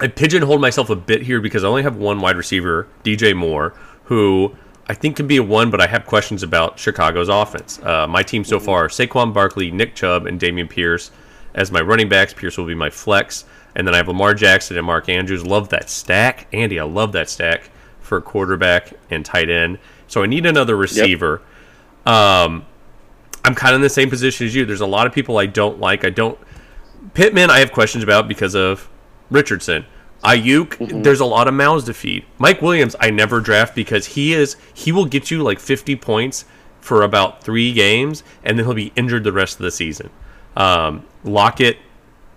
I pigeonholed myself a bit here because I only have one wide receiver, DJ Moore, who I think can be a one, but I have questions about Chicago's offense. Uh, my team so far: Saquon Barkley, Nick Chubb, and Dameon Pierce as my running backs. Pierce will be my flex, and then I have Lamar Jackson and Mark Andrews. Love that stack, Andy. I love that stack for quarterback and tight end. So I need another receiver. Yep. Um, I'm kind of in the same position as you. There's a lot of people I don't like. I don't. Pittman, I have questions about because of Richardson. Aiyuk, mm-hmm. there's a lot of mouths to feed. Mike Williams, I never draft because he is he will get you like 50 points for about three games, and then he'll be injured the rest of the season. Um, Lockett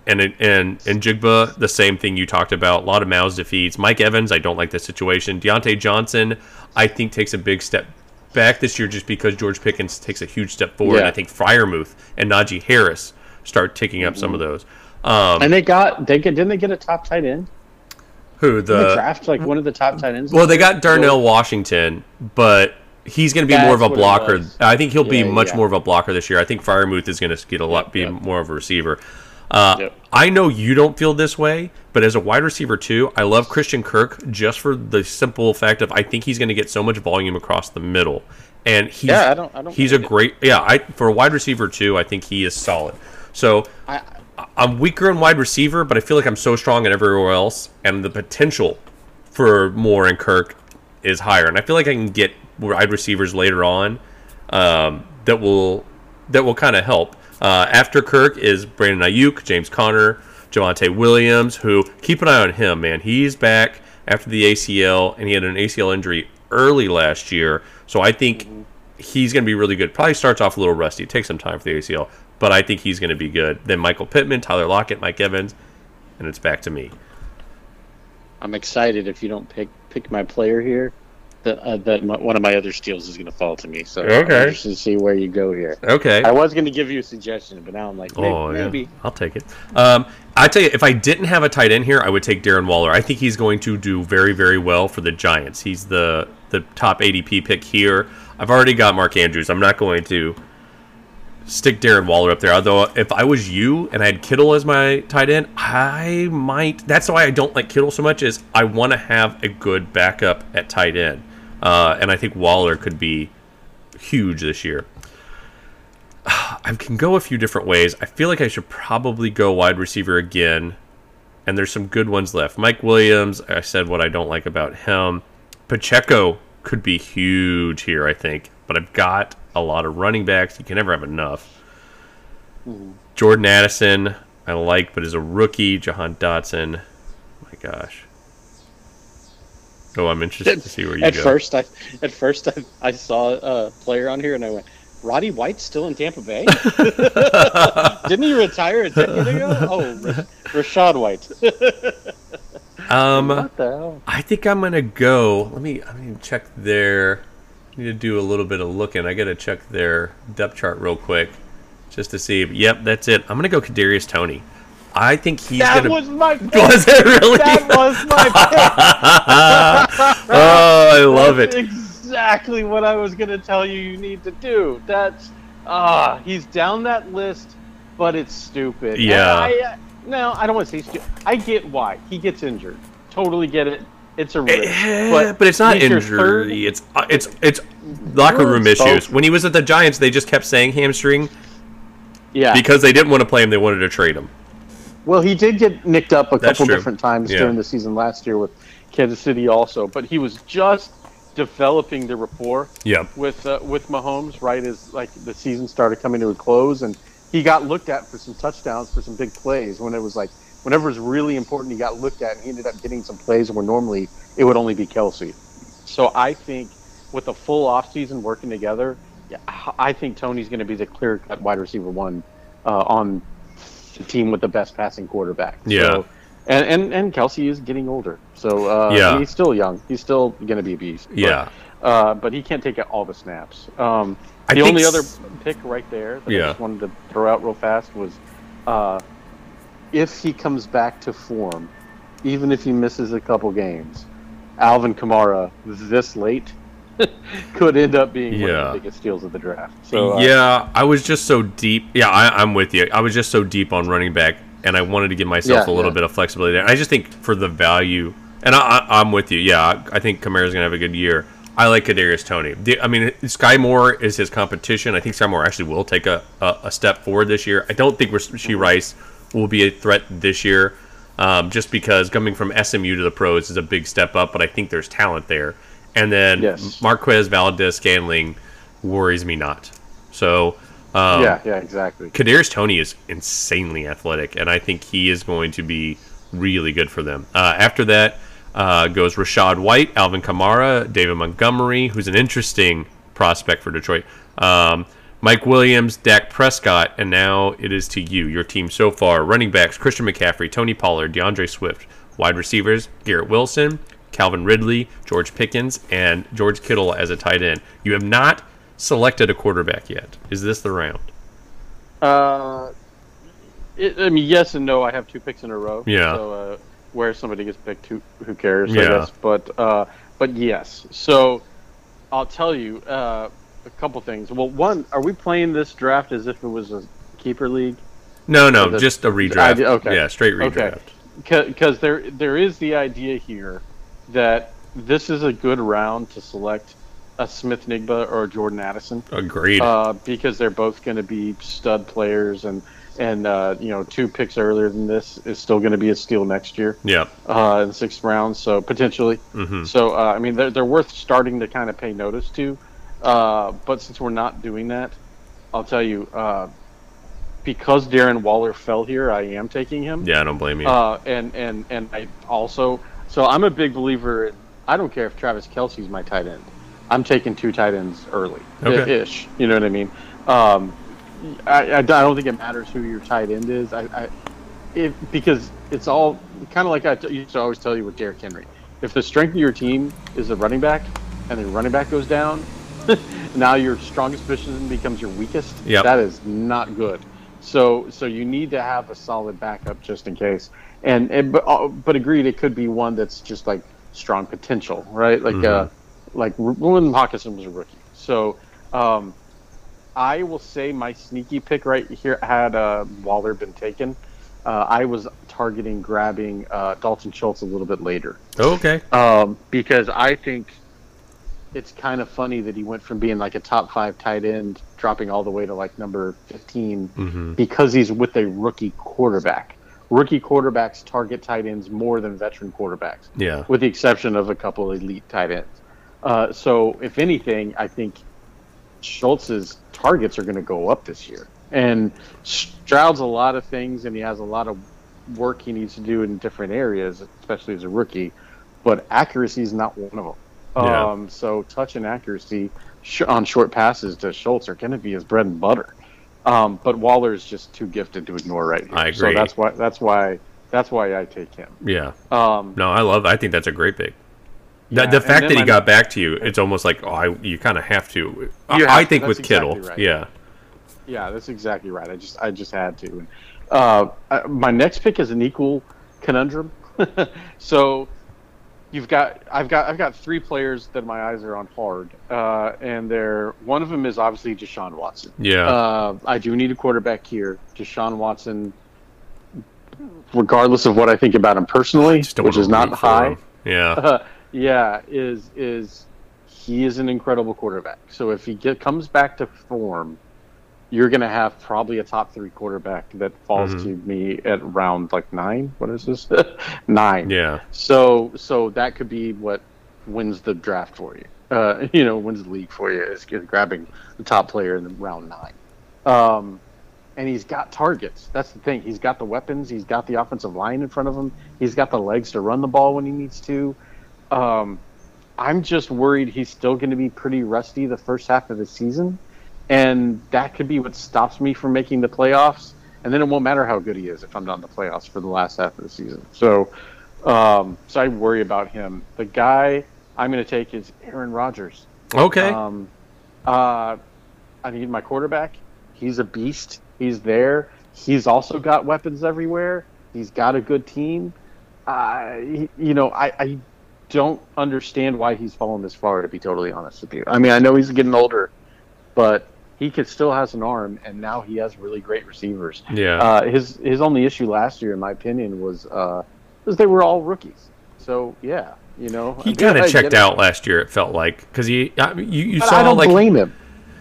and and Njigba, the same thing you talked about. A lot of mouths defeats. Mike Evans, I don't like the situation. Diontae Johnson, I think takes a big step back this year just because George Pickens takes a huge step forward. Yeah. I think Freiermuth and Najee Harris start taking up some of those. Um, And they got they get didn't they get a top tight end? who they the draft like one of the top tight ends. well they got Darnell Washington, but he's going to be more of a That's blocker. I think he'll be much yeah. more of a blocker this year. I think Freiermuth is going to get a lot, be yep. more of a receiver. Uh, Yep. I know you don't feel this way, but as a wide receiver too, I love Christian Kirk just for the simple fact of I think he's going to get so much volume across the middle, and he's Yeah, I don't- I don't he's a great yeah. I for a wide receiver too, I think he is solid. So I, I'm weaker in wide receiver, but I feel like I'm so strong in everywhere else, and the potential for more in Kirk is higher. And I feel like I can get wide receivers later on um, that will that will kind of help. Uh, after Kirk is Brandon Aiyuk, James Conner, Javonte Williams. Who keep an eye on him, man. He's back after the ACL, and he had an ACL injury early last year. So I think he's going to be really good. Probably starts off a little rusty. Takes some time for the ACL, but I think he's going to be good. Then Michael Pittman, Tyler Lockett, Mike Evans, and it's back to me. I'm excited if you don't pick pick my player here. That uh, that my, one of my other steals is going to fall to me. So I'm interested to see where you go here. Okay. I was going to give you a suggestion, but now I'm like, maybe. Oh maybe. I'll take it. Um, I tell you, if I didn't have a tight end here, I would take Darren Waller. I think he's going to do very, very well for the Giants. He's the the top ADP pick here. I've already got Mark Andrews. I'm not going to stick Darren Waller up there. Although, if I was you and I had Kittle as my tight end, I might. That's why I don't like Kittle so much. Is I want to have a good backup at tight end, uh, and I think Waller could be huge this year. I can go a few different ways. I feel like I should probably go wide receiver again, and there's some good ones left. Mike Williams, I said what I don't like about him. Pacheco could be huge here, I think, but I've got a lot of running backs. You can never have enough. Jordan Addison, I like, but as a rookie, Jahan Dotson, my gosh. Oh, I'm interested to see where you At go. first, I at first I, I saw a player on here and I went, Roddy White's still in Tampa Bay. Didn't he retire a decade ago? Oh, Rash- Rachaad White. um, what the hell? I think I'm gonna go. Let me. Let me check their. I need to do a little bit of looking. I gotta check their depth chart real quick, just to see. Yep, that's it. I'm gonna go Kadarius Toney. I think he's That gonna. was my pick. Was it really? That was my oh, I love That's it. Exactly what I was going to tell you. You need to do. That's ah, he's down that list, but it's stupid. Yeah. I, uh, no, I don't want to say stupid. I get why he gets injured. Totally get it. It's a risk. Eh, but, it's not he's your third- injury. It's uh, it's it's locker room issues. When he was at the Giants, they just kept saying hamstring Yeah. because they didn't want to play him. They wanted to trade him. Well, he did get nicked up a That's couple true. different times Yeah. during the season last year with Kansas City also, but he was just developing the rapport Yep. with uh, with Mahomes right as like the season started coming to a close, and he got looked at for some touchdowns for some big plays when it was like whenever it was really important, he got looked at, and he ended up getting some plays where normally it would only be Kelce. So I think with a full offseason working together, I think Toney's going to be the clear cut wide receiver one uh, on the team with the best passing quarterback. Yeah. So, and, and and Kelce is getting older, so uh, Yeah. he's still young. He's still going to be a beast. But, Yeah. uh, but he can't take all the snaps. Um, the only other pick right there that Yeah. I just wanted to throw out real fast was uh, if he comes back to form, even if he misses a couple games, Alvin Kamara this late could end up being one of the biggest steals of the draft. So uh, yeah, I was just so deep. Yeah, I, I'm with you. I was just so deep on running back, and I wanted to give myself Yeah, a little yeah. bit of flexibility there. I just think for the value, and I, I, I'm with you. Yeah, I, I think Kamara's gonna have a good year. I like Kadarius Toney. The, I mean, Skyy Moore is his competition. I think Skyy Moore actually will take a, a, a step forward this year. I don't think Rashee Rice will be a threat this year, um, just because coming from SMU to the pros is a big step up. But I think there's talent there. And then Yes. Marquez Valdes-Scantling worries me not. So um, yeah, yeah, exactly. Kadarius Toney is insanely athletic, and I think he is going to be really good for them. Uh, after that uh, goes Rachaad White, Alvin Kamara, David Montgomery, who's an interesting prospect for Detroit. Um, Mike Williams, Dak Prescott, and now it is to you. Your team so far: running backs Christian McCaffrey, Tony Pollard, D'Andre Swift, wide receivers Garrett Wilson, Calvin Ridley, George Pickens, and George Kittle as a tight end. You have not selected a quarterback yet. Is this the round? Uh, it, I mean, yes and no. I have two picks in a row. Yeah. So uh, where somebody gets picked, who who cares? I guess. But uh, but yes. So I'll tell you uh, a couple things. Well, one, are we playing this draft as if it was a keeper league? No, no, the- just a redraft. idea- okay. Yeah, straight Okay. redraft. Because there there is the idea here that this is a good round to select a Smith-Njigba or a Jordan Addison. Agreed. uh, because they're both going to be stud players, and and uh, you know two picks earlier than this is still going to be a steal next year yeah. uh, in the sixth round, so potentially. hmm So uh, I mean they're they're worth starting to kind of pay notice to, uh, but since we're not doing that, I'll tell you uh, because Darren Waller fell here, I am taking him. Yeah, I don't blame you. Uh, and and and I also so I'm a big believer. in I don't care if Travis Kelce's my tight end. I'm taking two tight ends early, Okay. ish. You know what I mean? Um, I, I, I don't think it matters who your tight end is. I, I if because it's all kind of like I t- used to always tell you with Derrick Henry. If the strength of your team is the running back, and the running back goes down, now your strongest position becomes your weakest. Yep. That is not good. So so you need to have a solid backup just in case. And, and but uh, but agreed, it could be one that's just like strong potential, right? Like uh, like Ruben Hockenson was a rookie. So um, I will say my sneaky pick right here had uh, Waller been taken. Uh, I was targeting grabbing uh, Dalton Schultz a little bit later okay. um, because I think it's kind of funny that he went from being like a top five tight end, dropping all the way to like number 15 hmm because he's with a rookie quarterback. Rookie quarterbacks target tight ends more than veteran quarterbacks, Yeah. with the exception of a couple elite tight ends. Uh, so, if anything, I think Schultz's targets are going to go up this year. And Stroud's a lot of things, and he has a lot of work he needs to do in different areas, especially as a rookie. But accuracy is not one of them. Yeah. Um, so touch and accuracy sh- on short passes to Schultz are going to be his bread and butter. Um, but Waller is just too gifted to ignore right here. I So that's why that's why that's why I take him. Yeah. Um, No, I love. I think that's a great pick. The, Yeah, the fact that he my- got back to you, it's almost like oh, I, you kind of have to. I, I have to, think that's with Kittle, right. yeah, Yeah, that's exactly right. I just I just had to. Uh, uh, my next pick is an equal conundrum. so you've got I've got I've got three players that my eyes are on hard, uh, and they're one of them is obviously Deshaun Watson. yeah, Uh, I do need a quarterback here. Deshaun Watson, regardless of what I think about him personally, which is not high. Yeah, Uh, yeah, is is he is an incredible quarterback. So if he get, comes back to form, you're going to have probably a top three quarterback that falls Mhm. to me at round like nine. What is this? nine. yeah, So so that could be what wins the draft for you. Uh, you know, wins the league for you is, grabbing the top player in the round nine. Um, and he's got targets. That's the thing. He's got the weapons. He's got the offensive line in front of him. He's got the legs to run the ball when he needs to. Um, I'm just worried he's still going to be pretty rusty the first half of the season, and that could be what stops me from making the playoffs. And then it won't matter how good he is if I'm not in the playoffs for the last half of the season. So, um, so I worry about him. The guy I'm going to take is Aaron Rodgers. okay, Um, uh, I need my quarterback. He's a beast. He's there. He's also got weapons everywhere. He's got a good team. Uh, he- you know, I, I don't understand why he's fallen this far. To be totally honest with you, I mean, I know he's getting older, but he could still has an arm, and now he has really great receivers. yeah, Uh, his his only issue last year, in my opinion, was uh, was they were all rookies. So yeah, you know, he kind of checked it. out last year. It felt like because he, I you, you But saw I don't like, blame him.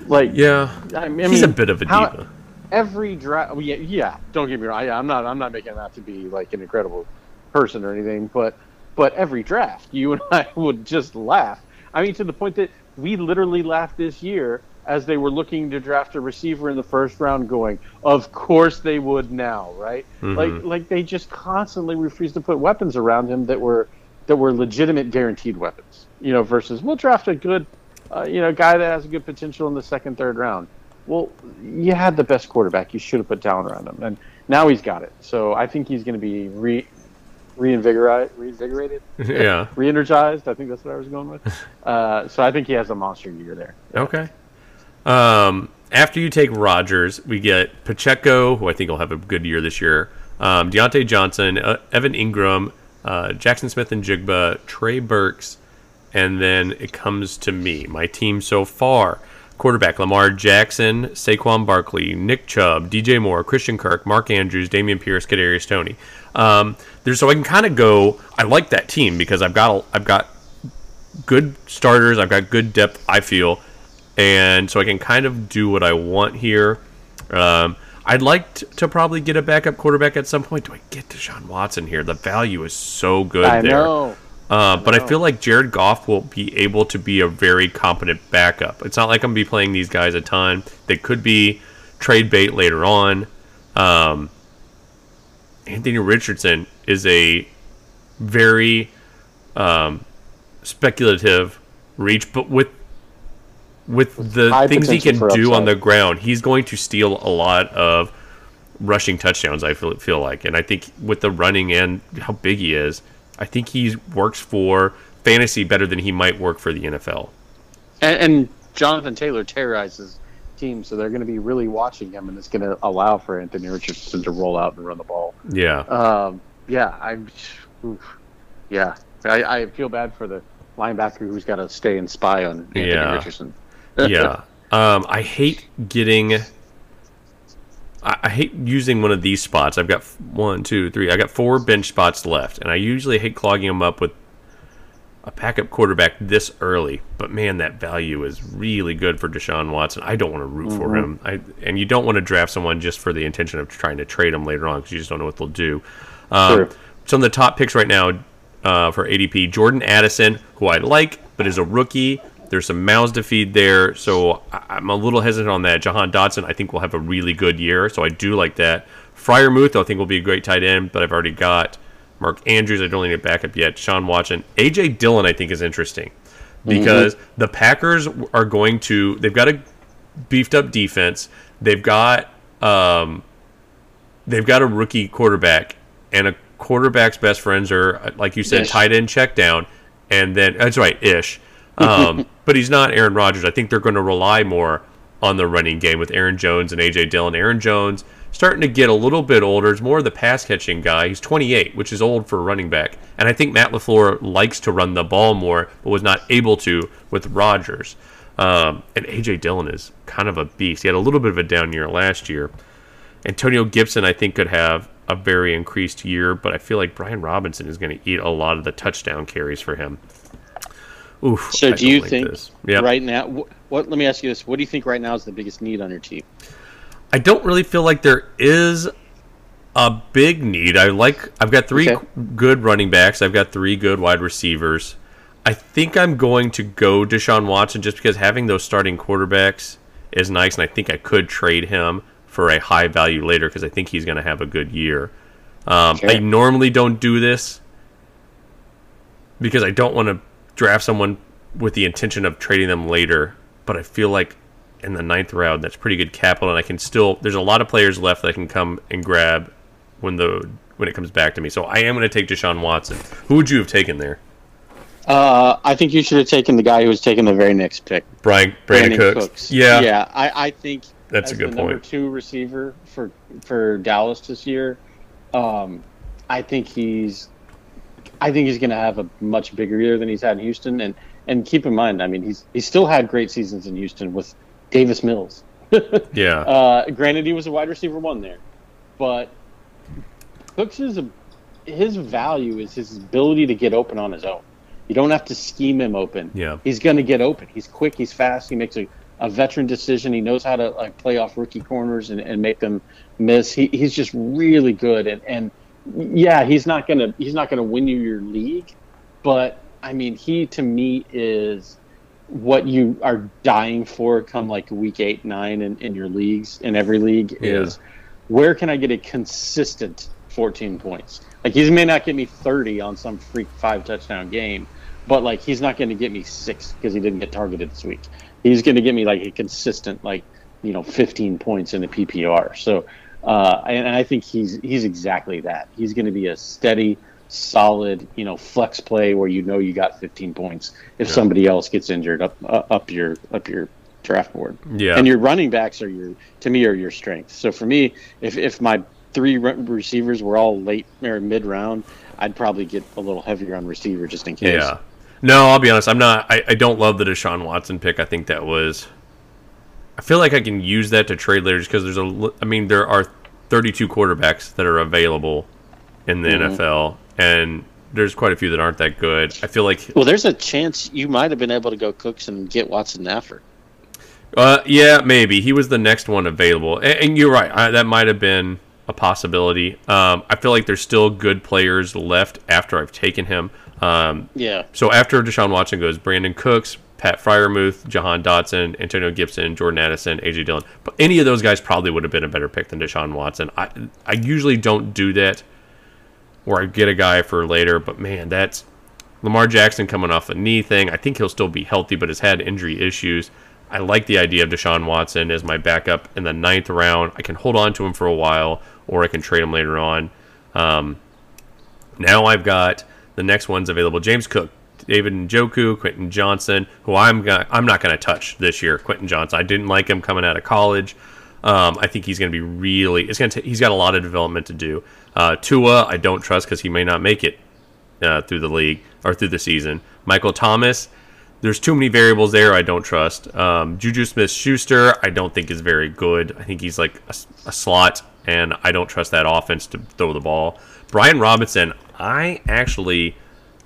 Like, yeah, I mean, he's a bit of a how- diva. every draft. Yeah, yeah, don't get me wrong. I, I'm not. I'm not making that to be like an incredible person or anything. But but every draft, you and I would just laugh. I mean, to the point that we literally laughed this year as they were looking to draft a receiver in the first round, going, "Of course they would now, right?" Mhm. Like like they just constantly refused to put weapons around him that were that were legitimate guaranteed weapons. You know, versus we'll draft a good, uh, you know, guy that has a good potential in the second, third round. Well, you had the best quarterback. You should have put talent around him, and now he's got it. So I think he's going to be re- reinvigorate, reinvigorated, yeah. re-energized. I think that's what I was going with. Uh, so I think he has a monster year there. Okay. Um, after you take Rodgers, we get Pacheco, who I think will have a good year this year. Um, Diontae Johnson, uh, Evan Engram, uh, Jaxon Smith-Njigba, Trey Burks, and then it comes to me. My team so far: quarterback Lamar Jackson, Saquon Barkley, Nick Chubb, DJ Moore, Christian Kirk, Mark Andrews, Dameon Pierce, Kadarius Toney. Um, there's so I can kind of go. I like that team because I've got I've got good starters. I've got good depth. I feel, and so I can kind of do what I want here. Um, I'd like t- to probably get a backup quarterback at some point. Do I get Deshaun Watson here? The value is so good I there. know. Uh, but I feel like Jared Goff will be able to be a very competent backup. It's not like I'm gonna be playing these guys a ton. They could be trade bait later on. Um, Anthony Richardson is a very um, speculative reach, but with with the things he can potential for do on the ground, he's going to steal a lot of rushing touchdowns. I feel feel like, and I think with the running and how big he is, I think he works for fantasy better than he might work for the NFL. And, and Jonathan Taylor terrorizes teams, so they're going to be really watching him, and it's going to allow for Anthony Richardson to roll out and run the ball. Yeah, Um, yeah, I'm. oof. Yeah, I, I feel bad for the linebacker who's got to stay and spy on Anthony Yeah. Richardson. Yeah. Um, I hate getting. I, I hate using one of these spots. I've got one, two, three. I got four bench spots left, and I usually hate clogging them up with a backup quarterback this early. But man, that value is really good for Deshaun Watson. I don't want to root for him. I and you don't want to draft someone just for the intention of trying to trade them later on because you just don't know what they'll do. Um, Sure. Some of the top picks right now uh, for ADP: Jordan Addison, who I like, but is a rookie. There's some mouths to feed there, so I'm a little hesitant on that. Jahan Dotson, I think, will have a really good year, so I do like that. Freiermuth, I think, will be a great tight end, but I've already got Mark Andrews. I don't need a backup yet. Sean Watson. AJ Dillon, I think, is interesting because the Packers are going to, they've got a beefed up defense. They've got, um, they've got a rookie quarterback, and a quarterback's best friends are, like you said, Ish. tight end check down, and then that's right, ish. Um, but he's not Aaron Rodgers. I think they're going to rely more on the running game with Aaron Jones and AJ Dillon. Aaron Jones starting to get a little bit older. He's more of the pass catching guy. He's 28, which is old for a running back. And I think Matt LaFleur likes to run the ball more, but was not able to with Rodgers. Um, and AJ Dillon is kind of a beast. He had a little bit of a down year last year. Antonio Gibson, I think, could have a very increased year, but I feel like Brian Robinson is going to eat a lot of the touchdown carries for him. Oof. So, do you like think. Yep. right now? wh- What? Let me ask you this: What do you think right now is the biggest need on your team? I don't really feel like there is a big need. I like I've got three Okay. good running backs. I've got three good wide receivers. I think I'm going to go Deshaun Watson just because having those starting quarterbacks is nice, and I think I could trade him for a high value later because I think he's going to have a good year. Um, I normally don't do this because I don't want to draft someone with the intention of trading them later. But I feel like in the ninth round, that's pretty good capital, and I can still. There's a lot of players left that I can come and grab when the when it comes back to me. So I am going to take Deshaun Watson. Who would you have taken there? Uh, I think you should have taken the guy who was taking the very next pick, Brian Brandin, Cooks. Yeah, yeah. I, I think That's a good the number two receiver for for Dallas this year. Um, I think he's, I think he's going to have a much bigger year than he's had in Houston. And and keep in mind, I mean, he's he's still had great seasons in Houston with Davis Mills. yeah, Uh, granted, he was a wide receiver one there, but Cooks is a his value is his ability to get open on his own. You don't have to scheme him open. Yeah. he's going to get open. He's quick. He's fast. He makes a, a veteran decision. He knows how to like play off rookie corners and, and make them miss. He, he's just really good. And, and yeah, he's not gonna he's not gonna win you your league, but I mean, he to me is what you are dying for come like week eight, nine in, in your leagues, in every league, Yeah. is where can I get a consistent 14 points? Like, he may not get me 30 on some freak five touchdown game, but like, he's not going to get me six because he didn't get targeted this week. He's going to get me like a consistent, like, you know, 15 points in the PPR. So, uh, and I think he's he's exactly that. He's going to be a steady solid, you know, flex play where you know you got 15 points if somebody else gets injured up uh, up your up your draft board. Yeah. And your running backs are your to me are your strength. So for me, if if my three re- receivers were all late or mid round, I'd probably get a little heavier on receiver just in case. Yeah. No, I'll be honest. I'm not. I, I don't love the Deshaun Watson pick. I think that was. I feel like I can use that to trade later just because there's a. I mean, there are 32 quarterbacks that are available in the Mm-hmm. NFL, and there's quite a few that aren't that good. I feel like. Well, there's a chance you might have been able to go Cooks and get Watson after. Uh, yeah, maybe he was the next one available, and, and you're right. I, that might have been a possibility. Um, I feel like there's still good players left after I've taken him. Um, Yeah. So after Deshaun Watson goes, Brandin Cooks, Pat Freiermuth, Jahan Dotson, Antonio Gibson, Jordan Addison, AJ Dillon. But any of those guys probably would have been a better pick than Deshaun Watson. I I usually don't do that, where I get a guy for later. But man, that's Lamar Jackson coming off a knee thing. I think he'll still be healthy, but has had injury issues. I like the idea of Deshaun Watson as my backup in the ninth round. I can hold on to him for a while, or I can trade him later on. Um, now I've got the next ones available: James Cook, David Njoku, Quentin Johnston, who I'm gonna, I'm not going to touch this year. Quentin Johnston, I didn't like him coming out of college. Um, I think he's going to be really. It's going to. He's got a lot of development to do. Uh, Tua, I don't trust because he may not make it uh, through the league or through the season. Michael Thomas, there's too many variables there. I don't trust. Um, Juju Smith Schuster, I don't think is very good. I think he's like a, a slot, and I don't trust that offense to throw the ball. Brian Robinson, I actually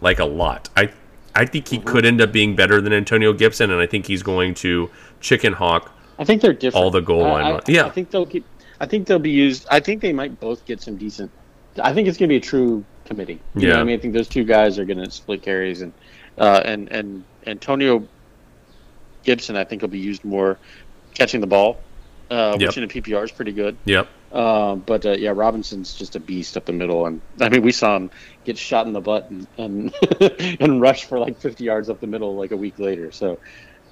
like a lot. I I think he could end up being better than Antonio Gibson, and I think he's going to chicken hawk. I think they're different. All the goal line I, run- yeah. I think they'll get. I think they'll be used. I think they might both get some decent. I think it's going to be a true committee. You know Yeah. what I mean, I think those two guys are going to split carries, and uh, and and Antonio Gibson, I think, will be used more catching the ball, uh, Yep. which in a PPR is pretty good. Yep. Um, but uh, yeah, Robinson's just a beast up the middle, and I mean, we saw him get shot in the butt and and, and rush for like 50 yards up the middle like a week later. So,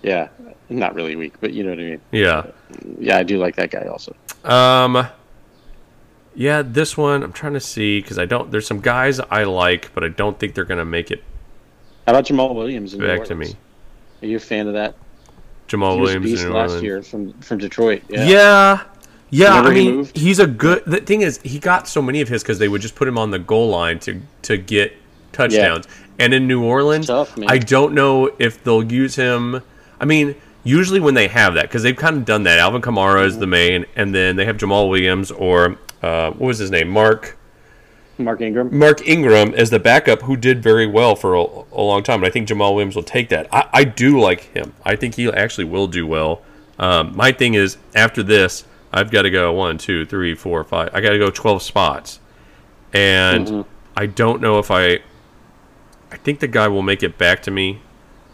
yeah, not really weak, but you know what I mean. Yeah. Yeah, I do like that guy also. Um. Yeah, this one I'm trying to see because I don't. There's some guys I like, but I don't think they're gonna make it How about Jamaal Williams? In New back to me. Are you a fan of that? Jamaal He was a Williams. beast in New last year from from Detroit. Yeah. Yeah. Yeah, Whenever I mean, he's a good. The thing is, he got so many of his because they would just put him on the goal line to to get touchdowns. And in New Orleans, tough. I don't know if they'll use him. I mean, usually when they have that, because they've kind of done that. Alvin Kamara is the main, and then they have Jamaal Williams or uh, what was his name, Mark. Mark Ingram. Mark Ingram as the backup, who did very well for a, a long time. And I think Jamaal Williams will take that. I, I do like him. I think he actually will do well. Um, my thing is, after this, I've got to go one, two, three, four, five. I got to go 12 spots. And mm-hmm. I don't know if I. I think the guy will make it back to me.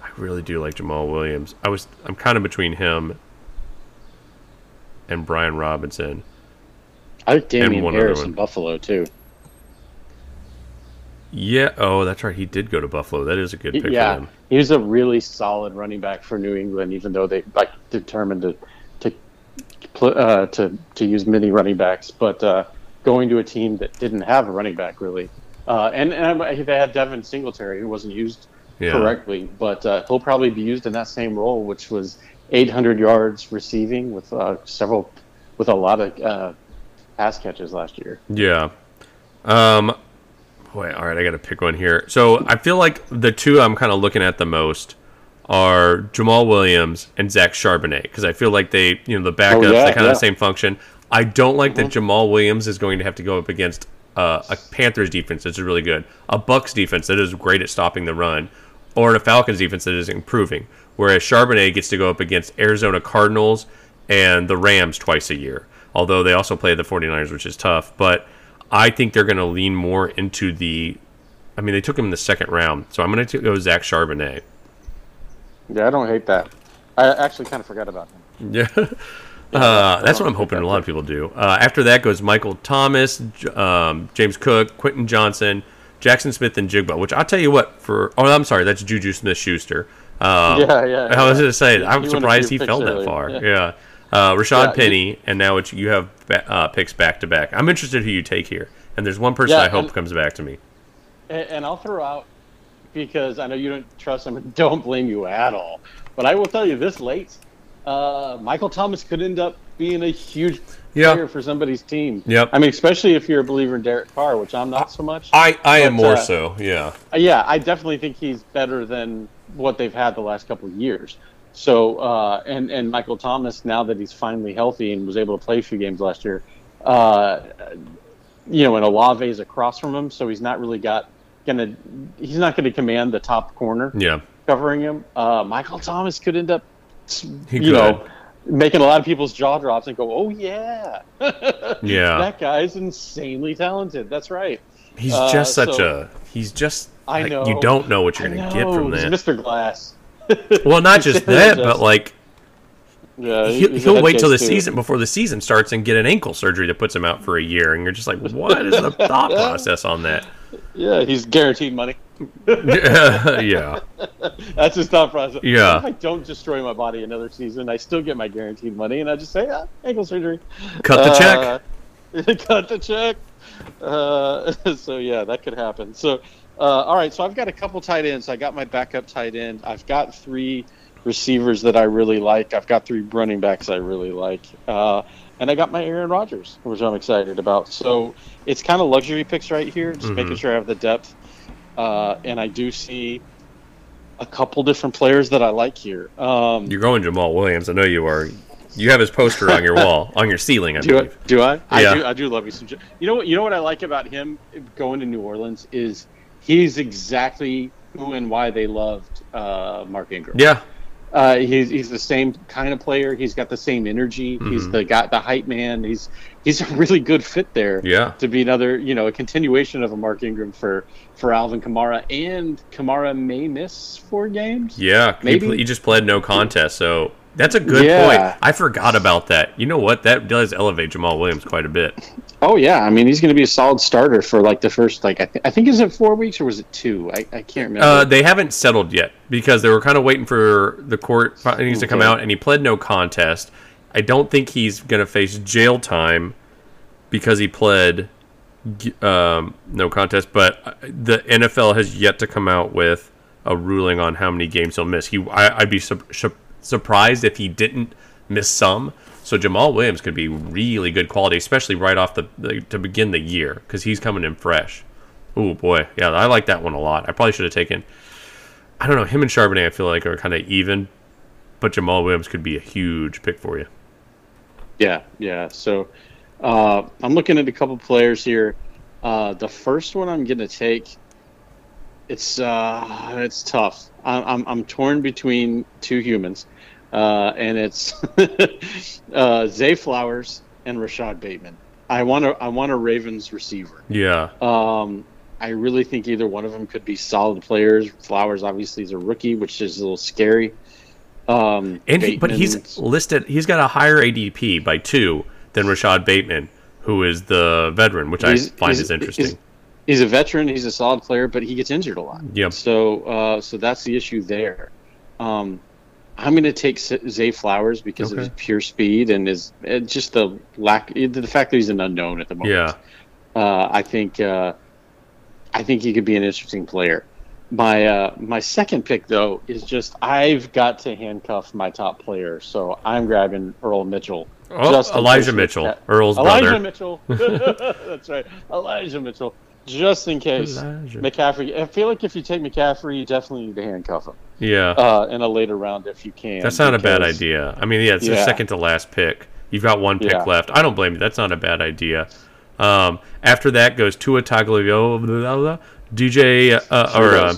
I really do like Jamaal Williams. I was I'm kind of between him and Brian Robinson. I like Damien Harris in Buffalo too. Yeah, oh, that's right. He did go to Buffalo. That is a good pick for yeah, him. he was a really solid running back for New England, even though they like determined to uh, to to use many running backs. But uh, going to a team that didn't have a running back really, uh, and and they had Devin Singletary who wasn't used Yeah. correctly, but uh, he'll probably be used in that same role, which was 800 yards receiving with uh, several with a lot of uh, pass catches last year. Yeah. Um. Boy, all right. I got to pick one here. So I feel like the two I'm kind of looking at the most are Jamaal Williams and Zach Charbonnet because I feel like they, you know, the backups yeah, they kind of yeah. the same function. I don't like that Jamaal Williams is going to have to go up against uh, a Panthers defense that's really good, a Bucks defense that is great at stopping the run, or a Falcons defense that is improving. Whereas Charbonnet gets to go up against Arizona Cardinals and the Rams twice a year. Although they also play the 49ers, which is tough. But I think they're going to lean more into the. I mean, they took him in the second round, so I'm going to go Zach Charbonnet. Yeah, I don't hate that. I actually kind of forgot about him. Yeah. Uh, that's what I'm hoping a lot of people do. Uh, after that goes Michael Thomas, um, James Cook, Quentin Johnston, Jaxon Smith, Njigba. Which I'll tell you what for. Oh, I'm sorry, that's Juju Smith Schuster. Um, Yeah, yeah, I was yeah. to say, I'm surprised he fell that far. Yeah. Yeah. Uh, Rashaad Yeah, Penny, and now you have ba- uh, picks back to back. I'm interested who you take here, and there's one person Yeah, I hope and- comes back to me. and I'll throw out because I know you don't trust him and don't blame you at all. But I will tell you this late, uh, Michael Thomas could end up being a huge Yeah. player for somebody's team. Yep. I mean, especially if you're a believer in Derek Carr, which I'm not so much. I, I am more uh, so, yeah. Uh, yeah, I definitely think he's better than what they've had the last couple of years. So, uh, and and Michael Thomas, now that he's finally healthy and was able to play a few games last year, uh, you know, and Olave is across from him, so he's not really got gonna, he's not going to command the top corner Yeah. covering him. Uh, Michael Thomas could end up, He you could. know, making a lot of people's jaw drops and go, "Oh yeah, Yeah. that guy's insanely talented." That's right. He's Uh, just such so- a. He's just. I like, know. You don't know what you're going to get from that. Mr. Glass. Well, not just that, but like Yeah, he'll, he'll wait till the too. season before the season starts and get an ankle surgery that puts him out for a year, and you're just like, what is the thought process on that? Yeah, he's guaranteed money. yeah, That's his thought process. Yeah. If I don't destroy my body another season, I still get my guaranteed money, and I just say, ah, ankle surgery. cut the check. check. cut the check. Uh, so yeah, that could happen. So, uh, all right. So I've got a couple tight ends. I got my backup tight end. I've got three receivers that I really like. I've got three running backs I really like. Uh, and I got my Aaron Rodgers, which I'm excited about. So it's kind of luxury picks right here, just Mhm. making sure I have the depth. Uh, and I do see a couple different players that I like here. Um, You're going Jamaal Williams. I know you are. You have his poster on your wall, on your ceiling, I Do I? believe. Do I? I do. I do love me some. You know what? You know what I like about him going to New Orleans is he's exactly who and why they loved uh, Mark Ingram. Yeah, Uh, he's he's the same kind of player. He's got the same energy. He's Mhm. the guy, the hype man. He's he's a really good fit there. yeah. To be another, you know, a continuation of a Mark Ingram for for Alvin Kamara, and Kamara may miss four games. Yeah, he, Maybe. pl- he just played no contest, so that's a good Yeah. point. I forgot about that. You know what? That does elevate Jamaal Williams quite a bit. Oh yeah, I mean he's going to be a solid starter for like the first like I, th- I think is it four weeks or was it two? I, I can't remember. Uh, they haven't settled yet because they were kind of waiting for the court findings to come out, and he pled no contest. I don't think he's going to face jail time because he pled um, no contest. But uh, the NFL has yet to come out with a ruling on how many games he'll miss. He, I, I'd be su- su- surprised if he didn't miss some. So Jamaal Williams could be really good quality, especially right off the, the to begin the year because he's coming in fresh. Oh boy, yeah, I like that one a lot. I probably should have taken. I don't know him and Charbonnet. I feel like are kind of even, but Jamaal Williams could be a huge pick for you. Yeah, yeah. So uh, I'm looking at a couple players here. Uh, the first one I'm going to take, it's uh, it's tough. I'm, I'm I'm torn between two humans, uh, and it's uh, Zay Flowers and Rashod Bateman. I want to I want a Ravens receiver. Yeah, Um, I really think either one of them could be solid players. Flowers obviously is a rookie, which is a little scary. Um, and he, but he's listed. He's got a higher ADP by two than Rashod Bateman, who is the veteran, which I find is interesting. He's, he's a veteran. He's a solid player, but he gets injured a lot. Yep. So, uh, so that's the issue there. Um, I'm going to take Zay Flowers because of his pure speed and his uh, just the lack, the fact that he's an unknown at the moment. Yeah, Uh, I think, uh, I think he could be an interesting player. My uh, my second pick though is just I've got to handcuff my top player, so I'm grabbing Earl Mitchell. oh, Elijah Mitchell, Mc- Earl's Elijah brother. Mitchell. That's right. Elijah Mitchell. Just in case Elijah. McCaffrey. I feel like if you take McCaffrey, you definitely need to handcuff him Yeah, uh, in a later round if you can. that's not a bad idea. I mean, yeah, it's the second to last pick. You've got one pick Yeah. left. I don't blame you. That's not a bad idea. Um, after that goes Tua Tagovailoa, DJ uh, or uh,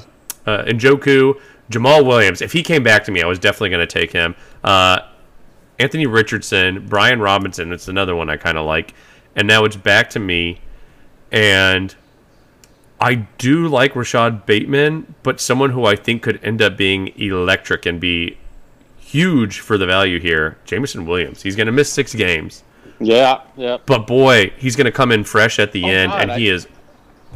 uh, Njoku, Jamaal Williams. If he came back to me, I was definitely going to take him. Uh, Anthony Richardson, Brian Robinson. It's another one I kind of like. And now it's back to me, and I do like Rashod Bateman, but someone who I think could end up being electric and be huge for the value here. Jameson Williams. He's going to miss six games, Yeah, yeah. but boy, he's going to come in fresh at the Oh, end, God, and he is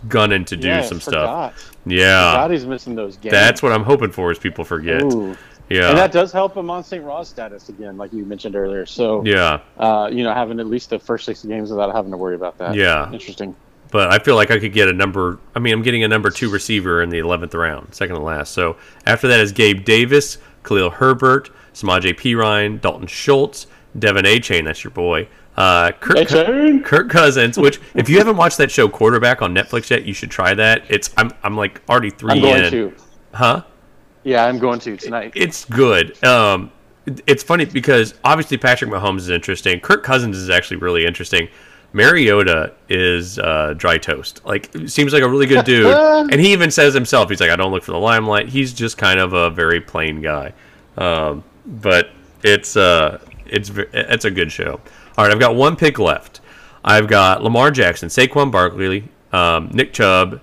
gunning to do yeah, some I stuff. Yeah, God, he's missing those games. that's what I'm hoping for. Is people forget? Ooh. Yeah, And that does help him on St. Ross status again, like you mentioned earlier. So, yeah. uh, you know, having at least the first six games without having to worry about that. Yeah. Interesting. But I feel like I could get a number. I mean, I'm getting a number two receiver in the 11th round, second to last. So after that is Gabe Davis, Khalil Herbert, Samaje Ryan, Dalton Schultz, De'Von Achane. That's your boy. Uh, Kirk, Kirk Cousins. Which, if you haven't watched that show Quarterback on Netflix yet, you should try that. It's I'm I'm like already 3 I'm going in. to. Huh? Yeah, I'm going to tonight. It's good. Um, it's funny because obviously Patrick Mahomes is interesting. Kirk Cousins is actually really interesting. Mariota is uh, dry toast. Like seems like a really good dude, and he even says himself, he's like, I don't look for the limelight. He's just kind of a very plain guy. Um, but it's uh, it's it's a good show. All right, I've got one pick left. I've got Lamar Jackson, Saquon Barkley, um, Nick Chubb,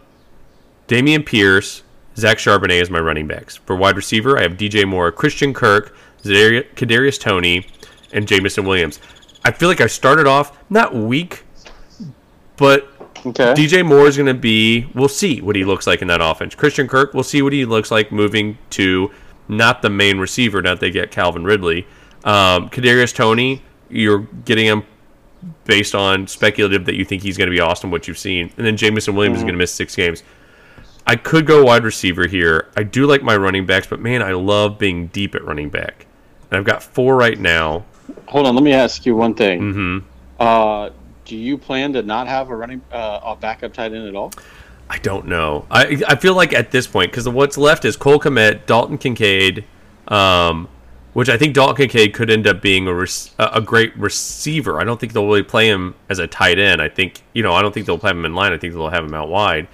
Dameon Pierce, Zach Charbonnet as my running backs. For wide receiver, I have DJ Moore, Christian Kirk, Kadarius Toney, and Jameson Williams. I feel like I started off not weak, but Okay. DJ Moore is going to be. We'll see what he looks like in that offense. Christian Kirk, we'll see what he looks like moving to not the main receiver. Now that they get Calvin Ridley, um, Kadarius Toney, you're getting him based on speculative that you think he's going to be awesome. What you've seen, and then Jameson Williams is going to miss six games. I could go wide receiver here. I do like my running backs, but man, I love being deep at running back. And I've got four right now. Hold on, let me ask you one thing. hmm Uh, do you plan to not have a running uh, a backup tight end at all? I don't know. I I feel like at this point, because what's left is Cole Kmet, Dalton Kincaid, um, which I think Dalton Kincaid could end up being a rec- a a great receiver. I don't think they'll really play him as a tight end. I think you know I don't think they'll play him in line. I think they'll have him out wide.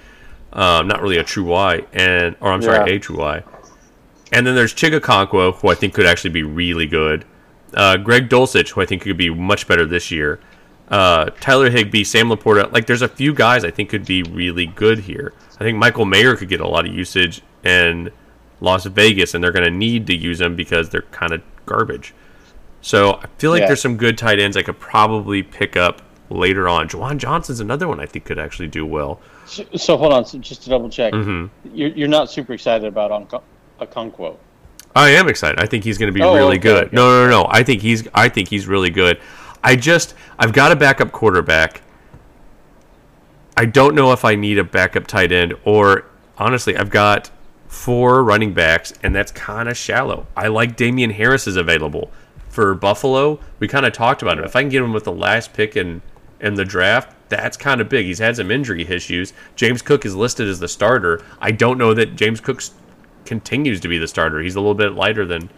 Um, not really a true Y, and or I'm sorry, Yeah. a true Y. And then there's Chig Okonkwo, who I think could actually be really good. Uh, Greg Dulcich, who I think could be much better this year. Uh, Tyler Higbee, Sam LaPorta. Like, there's a few guys I think could be really good here. I think Michael Mayer could get a lot of usage in Las Vegas, and they're going to need to use him because they're kind of garbage. So I feel like Yeah. there's some good tight ends I could probably pick up later on. Juwan Johnson's another one I think could actually do well. So, so hold on, so just to double check, hmm you're, you're not super excited about Onko- Okonkwo. I am excited. I think he's going to be Oh, really okay, good. okay. No, no, no, no. I think he's. I think he's really good. I just. I've got a backup quarterback. I don't know if I need a backup tight end or honestly, I've got four running backs, and that's kind of shallow. I like Damien Harris is available for Buffalo. We kind of talked about it. If I can get him with the last pick in in the draft, that's kind of big. He's had some injury issues. James Cook is listed as the starter. I don't know that James Cook continues to be the starter. He's a little bit lighter than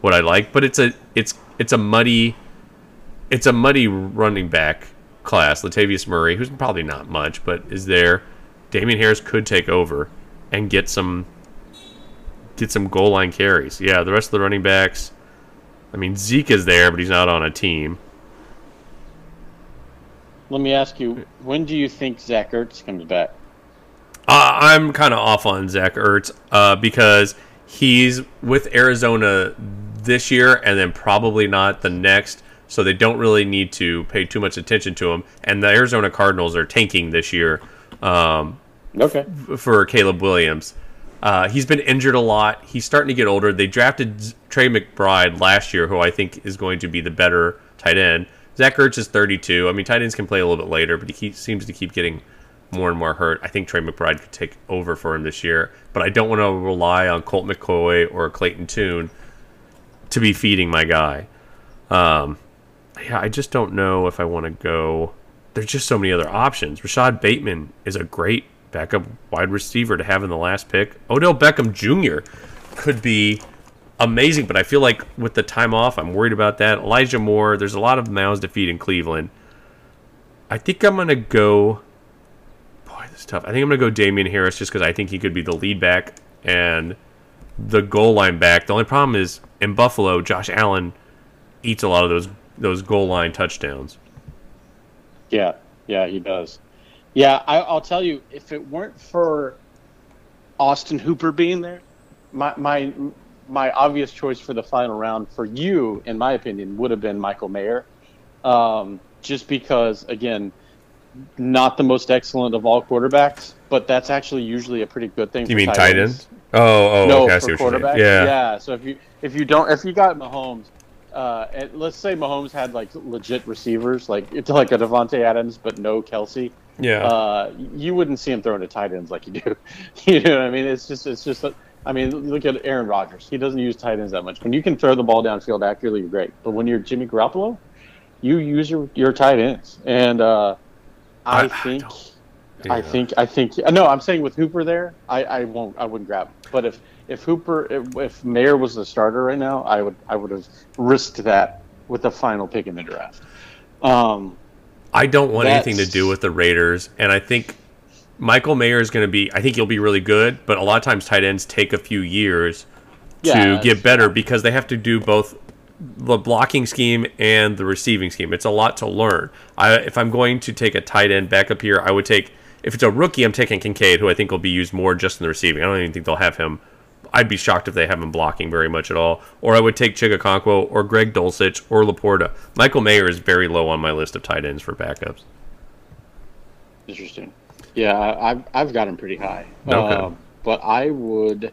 what I like, but it's a it's it's a muddy it's a muddy running back class. Latavius Murray, who's probably not much, but is there. Damien Harris could take over and get some get some goal line carries. Yeah, the rest of the running backs. I mean, Zeke is there, but he's not on a team. Let me ask you, when do you think Zach Ertz comes back? Uh, I'm kind of off on Zach Ertz uh, because he's with Arizona this year and then probably not the next. So they don't really need to pay too much attention to him. And the Arizona Cardinals are tanking this year um, Okay. for Caleb Williams. Uh, he's been injured a lot. He's starting to get older. They drafted Trey McBride last year, who I think is going to be the better tight end. Zach Ertz is 32. I mean, tight ends can play a little bit later, but he seems to keep getting more and more hurt. I think Trey McBride could take over for him this year, but I don't want to rely on Colt McCoy or Clayton Tune to be feeding my guy. Um, yeah, I just don't know if I want to go. There's just so many other options. Rashod Bateman is a great backup wide receiver to have in the last pick. Odell Beckham Jr. could be amazing, but I feel like with the time off, I'm worried about that. Elijah Moore, there's a lot of mouths to feed in Cleveland. I think I'm gonna go. Is tough. I think I'm gonna go Damien Harris just because I think he could be the lead back and the goal line back. The only problem is in Buffalo, Josh Allen eats a lot of those those goal line touchdowns. Yeah, yeah, he does. Yeah, I, I'll tell you, if it weren't for Austin Hooper being there, my my my obvious choice for the final round for you, in my opinion, would have been Michael Mayer, um, just because again, not the most excellent of all quarterbacks, but that's actually usually a pretty good thing. You for mean tight ends. end? Oh, oh, no, okay. For see what you're saying. quarterbacks. Yeah. yeah. So if you if you don't if you got Mahomes, uh, and let's say Mahomes had like legit receivers, like it's like a Davante Adams, but no Kelce. Yeah. Uh, you wouldn't see him throwing to tight ends like you do. you know what I mean? It's just it's just. I mean, look at Aaron Rodgers. He doesn't use tight ends that much. When you can throw the ball downfield accurately, you're great. But when you're Jimmy Garoppolo, you use your, your tight ends. And uh, I, I- I think, don't- I think, I think. No, I'm saying with Hooper there, I, I won't, I wouldn't grab him. But if if Hooper, if, if Mayer was the starter right now, I would, I would have risked that with the final pick in the draft. Um, I don't want anything to do with the Raiders, and I think Michael Mayer is going to be. I think he'll be really good, but a lot of times tight ends take a few years Yeah, to get better because they have to do both the blocking scheme and the receiving scheme. It's a lot to learn. I, if I'm going to take a tight end back up here, I would take. If it's a rookie, I'm taking Kincaid, who I think will be used more just in the receiving. I don't even think they'll have him. I'd be shocked if they have him blocking very much at all. Or I would take Chig Okonkwo or Greg Dulcich or LaPorta. Michael Mayer is very low on my list of tight ends for backups. Interesting. Yeah, I've I've got him pretty high. Okay. Uh, but I would,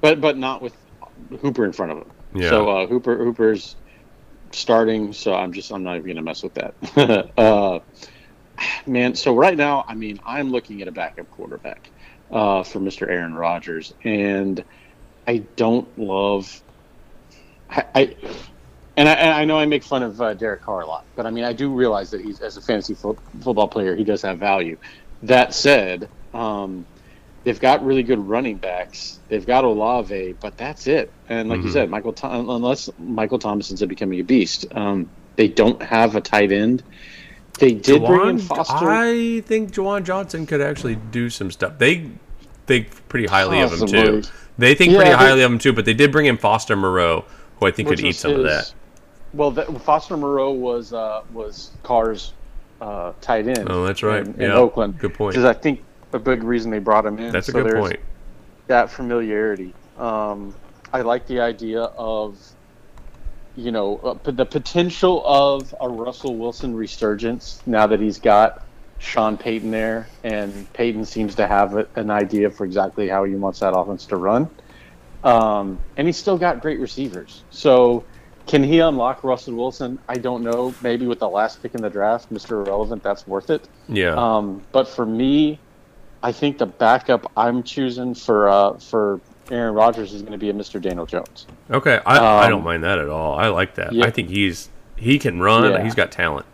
but but not with Hooper in front of him. Yeah. So uh, Hooper Hooper's starting, so I'm just I'm not even gonna mess with that. uh, man, so right now, I mean, I'm looking at a backup quarterback uh, for Mr. Aaron Rodgers, and I don't love. I, I and I, and I know I make fun of uh, Derek Carr a lot, but I mean I do realize that he's as a fantasy fo- football player he does have value. That said, um, they've got really good running backs. They've got Olave, but that's it. And like you Mhm. said, Michael Thom- unless Michael Thomas ends up becoming a beast, um, they don't have a tight end. They did bring in Foster. I think Juwan Johnson could actually do some stuff. They think pretty highly of him too. They think Yeah, pretty they- highly of him too, but they did bring in Foster Moreau, who I think could eat some of that. Well, that, Foster Moreau was uh, was Carr's uh, tight end. Oh, that's right. In, in Yeah. Oakland. Good point. Is, I think, a big reason they brought him in. That's a So good there's point. That familiarity. Um, I like the idea of, you know, uh, the potential of a Russell Wilson resurgence now that he's got Sean Payton there, and Payton seems to have a, an idea for exactly how he wants that offense to run. Um, and he's still got great receivers. So, can he unlock Russell Wilson? I don't know. Maybe with the last pick in the draft, Mr. Irrelevant, that's worth it. Yeah. Um, but for me, I think the backup I'm choosing for uh, for Aaron Rodgers is going to be a Mr. Daniel Jones. okay. I, I um, don't mind that at all. I like that. yeah. I think he's he can run. Yeah. He's got talent.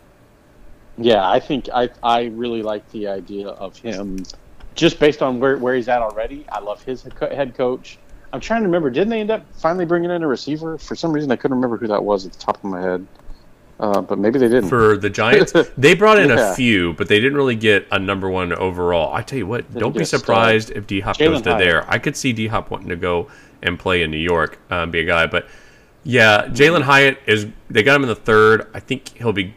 Yeah, I think I I really like the idea of him, just based on where, where he's at already. I love his head coach. I'm trying to remember. Didn't they end up finally bringing in a receiver? For some reason, I couldn't remember who that was at the top of my head. Uh, but maybe they didn't. For the Giants, they brought in Yeah. a few, but they didn't really get a number one overall. I tell you what, don't be a surprised if D Hop goes to Hyatt. there. I could see D Hop wanting to go and play in New York, um, be a guy. But yeah, Jalin Hyatt is. They got him in the third. I think he'll be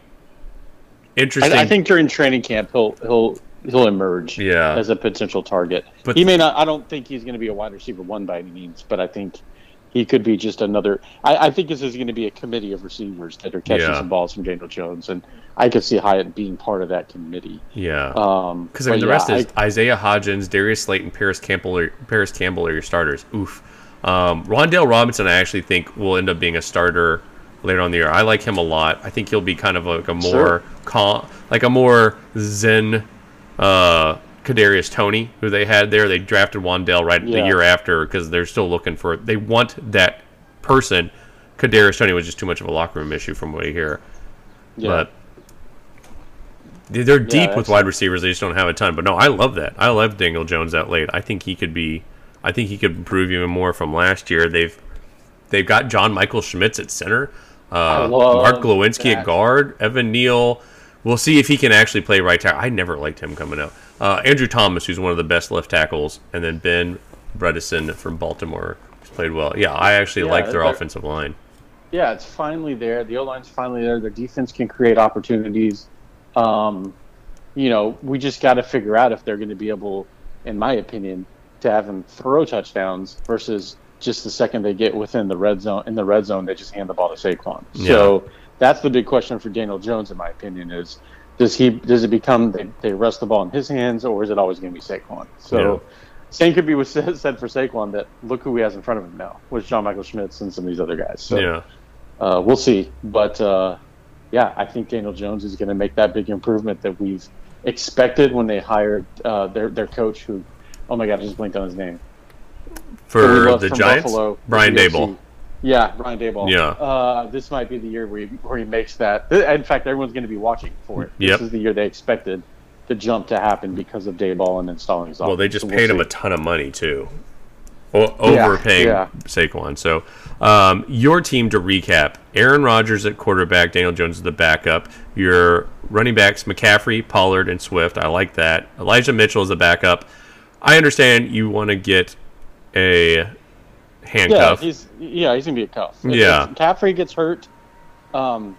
interesting. I, I think during training camp he'll he'll he'll emerge Yeah. as a potential target. But- he may not. I don't think he's going to be a wide receiver one by any means, but I think he could be just another. I, I think this is going to be a committee of receivers that are catching Yeah. some balls from Daniel Jones, and I could see Hyatt being part of that committee. yeah. Um, Because I mean, the yeah, rest is I- Isaiah Hodgins, Darius Slayton, Parris Campbell, are, Parris Campbell are your starters. Oof. Um, Wan'Dale Robinson, I actually think will end up being a starter later on the year. I like him a lot. I think he'll be kind of like a more Sure. calm, like a more zen uh, Kadarius Toney, who they had there. They drafted Wan'Dale right the year after because they're still looking for. They want that person. Kadarius Toney was just too much of a locker room issue from what I hear. yeah. But they're deep with wide receivers. They just don't have a ton. But no, I love that. I love Daniel Jones that late. I think he could be. I think he could improve even more from last year. They've they've got John Michael Schmitz at center, uh, Mark Glowinski at guard, Evan Neal. We'll see if he can actually play right tackle. I never liked him coming out. Uh, Andrew Thomas, who's one of the best left tackles, and then Ben Bredeson from Baltimore, who's played well. Yeah, I actually Yeah, like their offensive line. yeah, it's finally there. The O line's finally there. Their defense can create opportunities. Um, you know, we just got to figure out if they're going to be able, in my opinion, to have them throw touchdowns versus just the second they get within the red zone. In the red zone, they just hand the ball to Saquon. So that's the big question for Daniel Jones, in my opinion, is does he does it become they, they rest the ball in his hands or is it always going to be Saquon? So. Yeah. Same could be was said said for Saquon that look who he has in front of him now, with John Michael Schmitz and some of these other guys. So yeah. uh, we'll see. But uh, yeah, I think Daniel Jones is going to make that big improvement that we've expected when they hired uh, their their coach, who, oh my god, I just blinked on his name. For Who we love the Giants, Buffalo, Brian. Daboll. Yeah, Brian Daboll. Yeah. Uh, this might be the year where he, where he makes that. In fact, everyone's going to be watching for it. Yep. This is the year they expected the jump to happen because of Daboll and installing his Well, they just So we'll paid him see. a ton of money too, o- overpaying yeah. Saquon. So, um, your team to recap: Aaron Rodgers at quarterback, Daniel Jones is the backup. Your running backs: McCaffrey, Pollard, and Swift. I like that. Elijah Mitchell is the backup. I understand you want to get a Yeah, he's yeah he's gonna be a cuff. If- Yeah. if Caffrey gets hurt, um,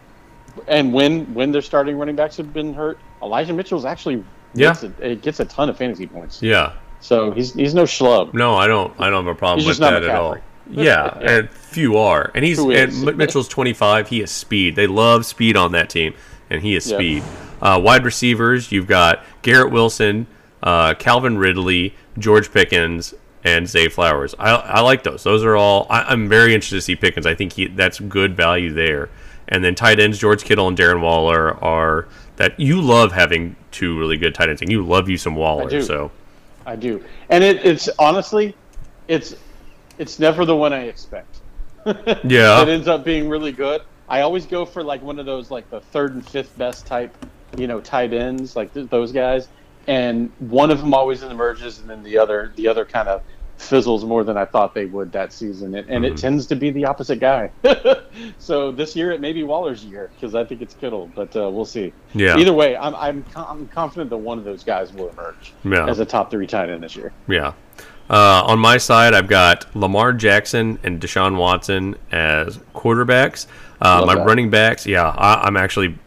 and when when their starting running backs have been hurt, Elijah Mitchell's actually Yeah. gets a, it gets a ton of fantasy points. yeah. So he's he's no schlub. No, I don't. I don't have a problem He's with that at all. Yeah, Yeah. and few are, and he's and Mitchell's twenty five. He has speed. They love speed on that team, and he has Yeah. speed. Uh, wide receivers, you've got Garrett Wilson, uh, Calvin Ridley, George Pickens, and Zay Flowers. I, I like those. Those are all. I, I'm very interested to see Pickens. I think he that's good value there. And then tight ends, George Kittle and Darren Waller are that you love having two really good tight ends, and you love you some Waller. do. So I do, and it, it's honestly, it's it's never the one I expect. yeah, it ends up being really good. I always go for like one of those like the third and fifth best type, you know, tight ends like th- those guys, and one of them always emerges, and then the other the other kind of fizzles more than I thought they would that season, and, and Mm-hmm. it tends to be the opposite guy. so this year it may be Waller's year because I think it's Kittle, but uh, we'll see. Yeah. Either way, I'm I'm, I'm confident that one of those guys will emerge Yeah. as a top three tight end this year. Yeah. Uh, on my side, I've got Lamar Jackson and Deshaun Watson as quarterbacks. Uh, my that. running backs, yeah, I, I'm actually.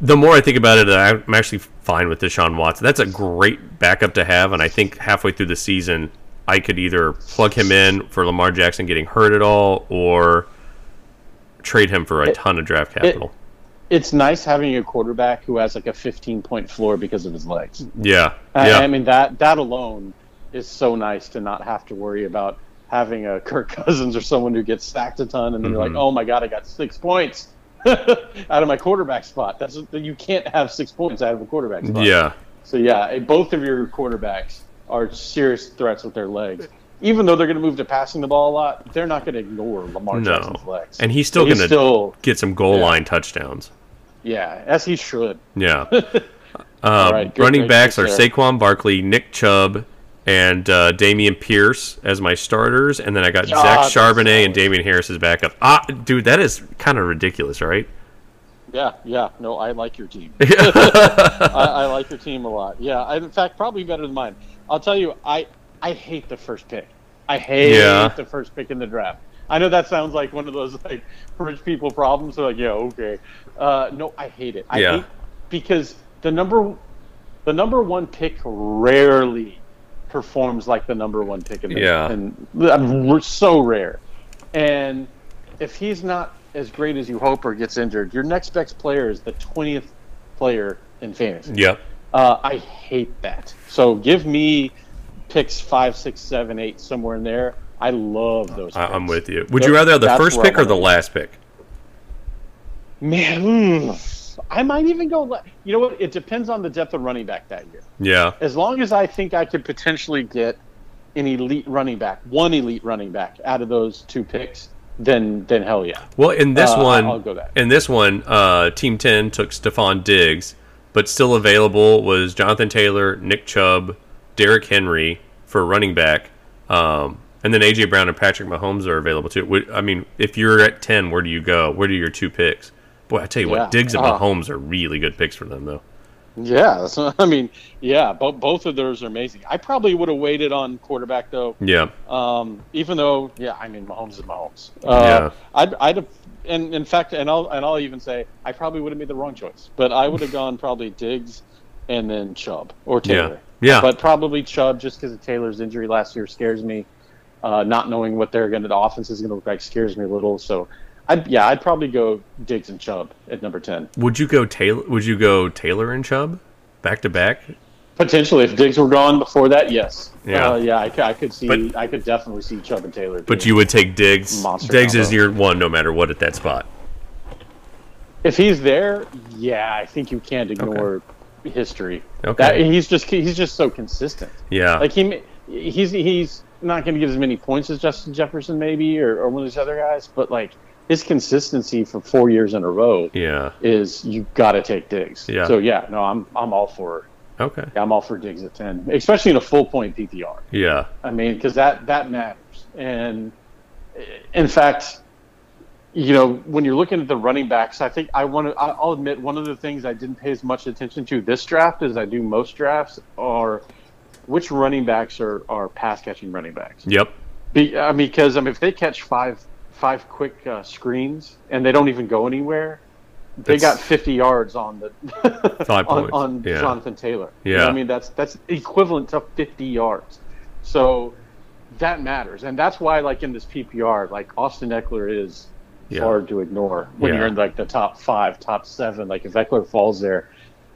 The more I think about it, I'm actually fine with Deshaun Watson. That's a great backup to have, and I think halfway through the season, I could either plug him in for Lamar Jackson getting hurt at all, or trade him for a ton of draft capital. It's nice having a quarterback who has like a 15 point floor because of his legs. yeah, I- yeah, I mean that that alone is so nice to not have to worry about having a Kirk Cousins or someone who gets sacked a ton, and then you're Mm-hmm. like, oh my god, I got six points out of my quarterback spot. That's you can't have six points out of a quarterback spot. yeah, So yeah, both of your quarterbacks are serious threats with their legs. Even though they're going to move to passing the ball a lot, they're not going to ignore Lamar No. Jackson's legs. and he's still gonna get some goal Yeah. line touchdowns. yeah, as he should. Yeah. Uh, right, running great backs are there. Saquon Barkley, Nick Chubb, and uh, Dameon Pierce as my starters, and then I got Zach Charbonnet and. Damien Harris as backup. Ah, dude, that is kind of ridiculous, right? Yeah, yeah. No, I like your team. I, I like your team a lot. Yeah, I, in fact, probably better than mine. I'll tell you, I I hate the first pick. I hate Yeah. the first pick in the draft. I know that sounds like one of those like rich people problems. They're like, yeah, okay. Uh, no, I hate it. I Yeah. hate because the number the number one pick rarely performs like the number one pick in the Yeah. and I'm r- so rare. And if he's not as great as you hope or gets injured, your next best player is the twentieth player in fantasy. Yep. Uh, I hate that. So give me picks five, six, seven, eight, somewhere in there. I love those. I, I'm with you. Would you rather have the first pick or the last pick? Man, mm, I might even go. le- You know what? It depends on the depth of running back that year. Yeah. As long as I think I could potentially get an elite running back, one elite running back out of those two picks, then then hell yeah. Well, in this Uh, one, I'll go that. in this one, uh, Team Ten took Stefon Diggs, but still available was Jonathan Taylor, Nick Chubb, Derrick Henry for running back, um, and then AJ Brown and Patrick Mahomes are available too. I mean, if you're at ten, where do you go? Where do your two picks? Boy, I tell you Yeah. what, Diggs and Uh, Mahomes are really good picks for them, though. Yeah, that's, I mean, yeah, both both of those are amazing. I probably would have waited on quarterback though. Yeah, Um, even though, yeah, I mean, Mahomes is Mahomes. Yeah. Uh, I'd, I'd have, and in fact, and I'll and I'll even say I probably would have made the wrong choice, but I would have gone probably Diggs, and then Chubb or Taylor. Yeah. yeah. But probably Chubb just because of Taylor's injury last year scares me. Uh, not knowing what they're going to, the offense is going to look like scares me a little. So, I'd yeah, I'd probably go Diggs and Chubb at number ten. would you go Taylor? Would you go Taylor and Chubb back to back? Potentially, if Diggs were gone before that, yes. Yeah. uh, yeah, I, could- I could see, But- I could definitely see Chubb and Taylor. But you would take Diggs. Monster Diggs is your one, no matter what, at that spot. If he's there, yeah, I think you can't ignore history. Okay. That, he's just he's just so consistent. Yeah. Like he he's he's not going to get as many points as Justin Jefferson maybe or, or one of these other guys, but like his consistency for four years in a row yeah. is you got to take Diggs. Yeah. So yeah, no, I'm I'm all for Okay. Yeah, I'm all for Diggs at ten, especially in a full point PPR. Yeah. I mean, because that that matters. And in fact, you know, when you're looking at the running backs, I think I want to. I'll admit one of the things I didn't pay as much attention to this draft as I do most drafts are which running backs are are pass catching running backs. Yep. Be, I mean, because I mean, if they catch five five quick uh, screens and they don't even go anywhere, they got 50 yards on the on, on Yeah. Jonathan Taylor. You know Yeah. I mean that's that's equivalent to 50 yards. So that matters, and that's why, like in this PPR, like Austin Ekeler is Yeah. hard to ignore when Yeah. you're in like the top five, top seven. Like if Eckler falls there,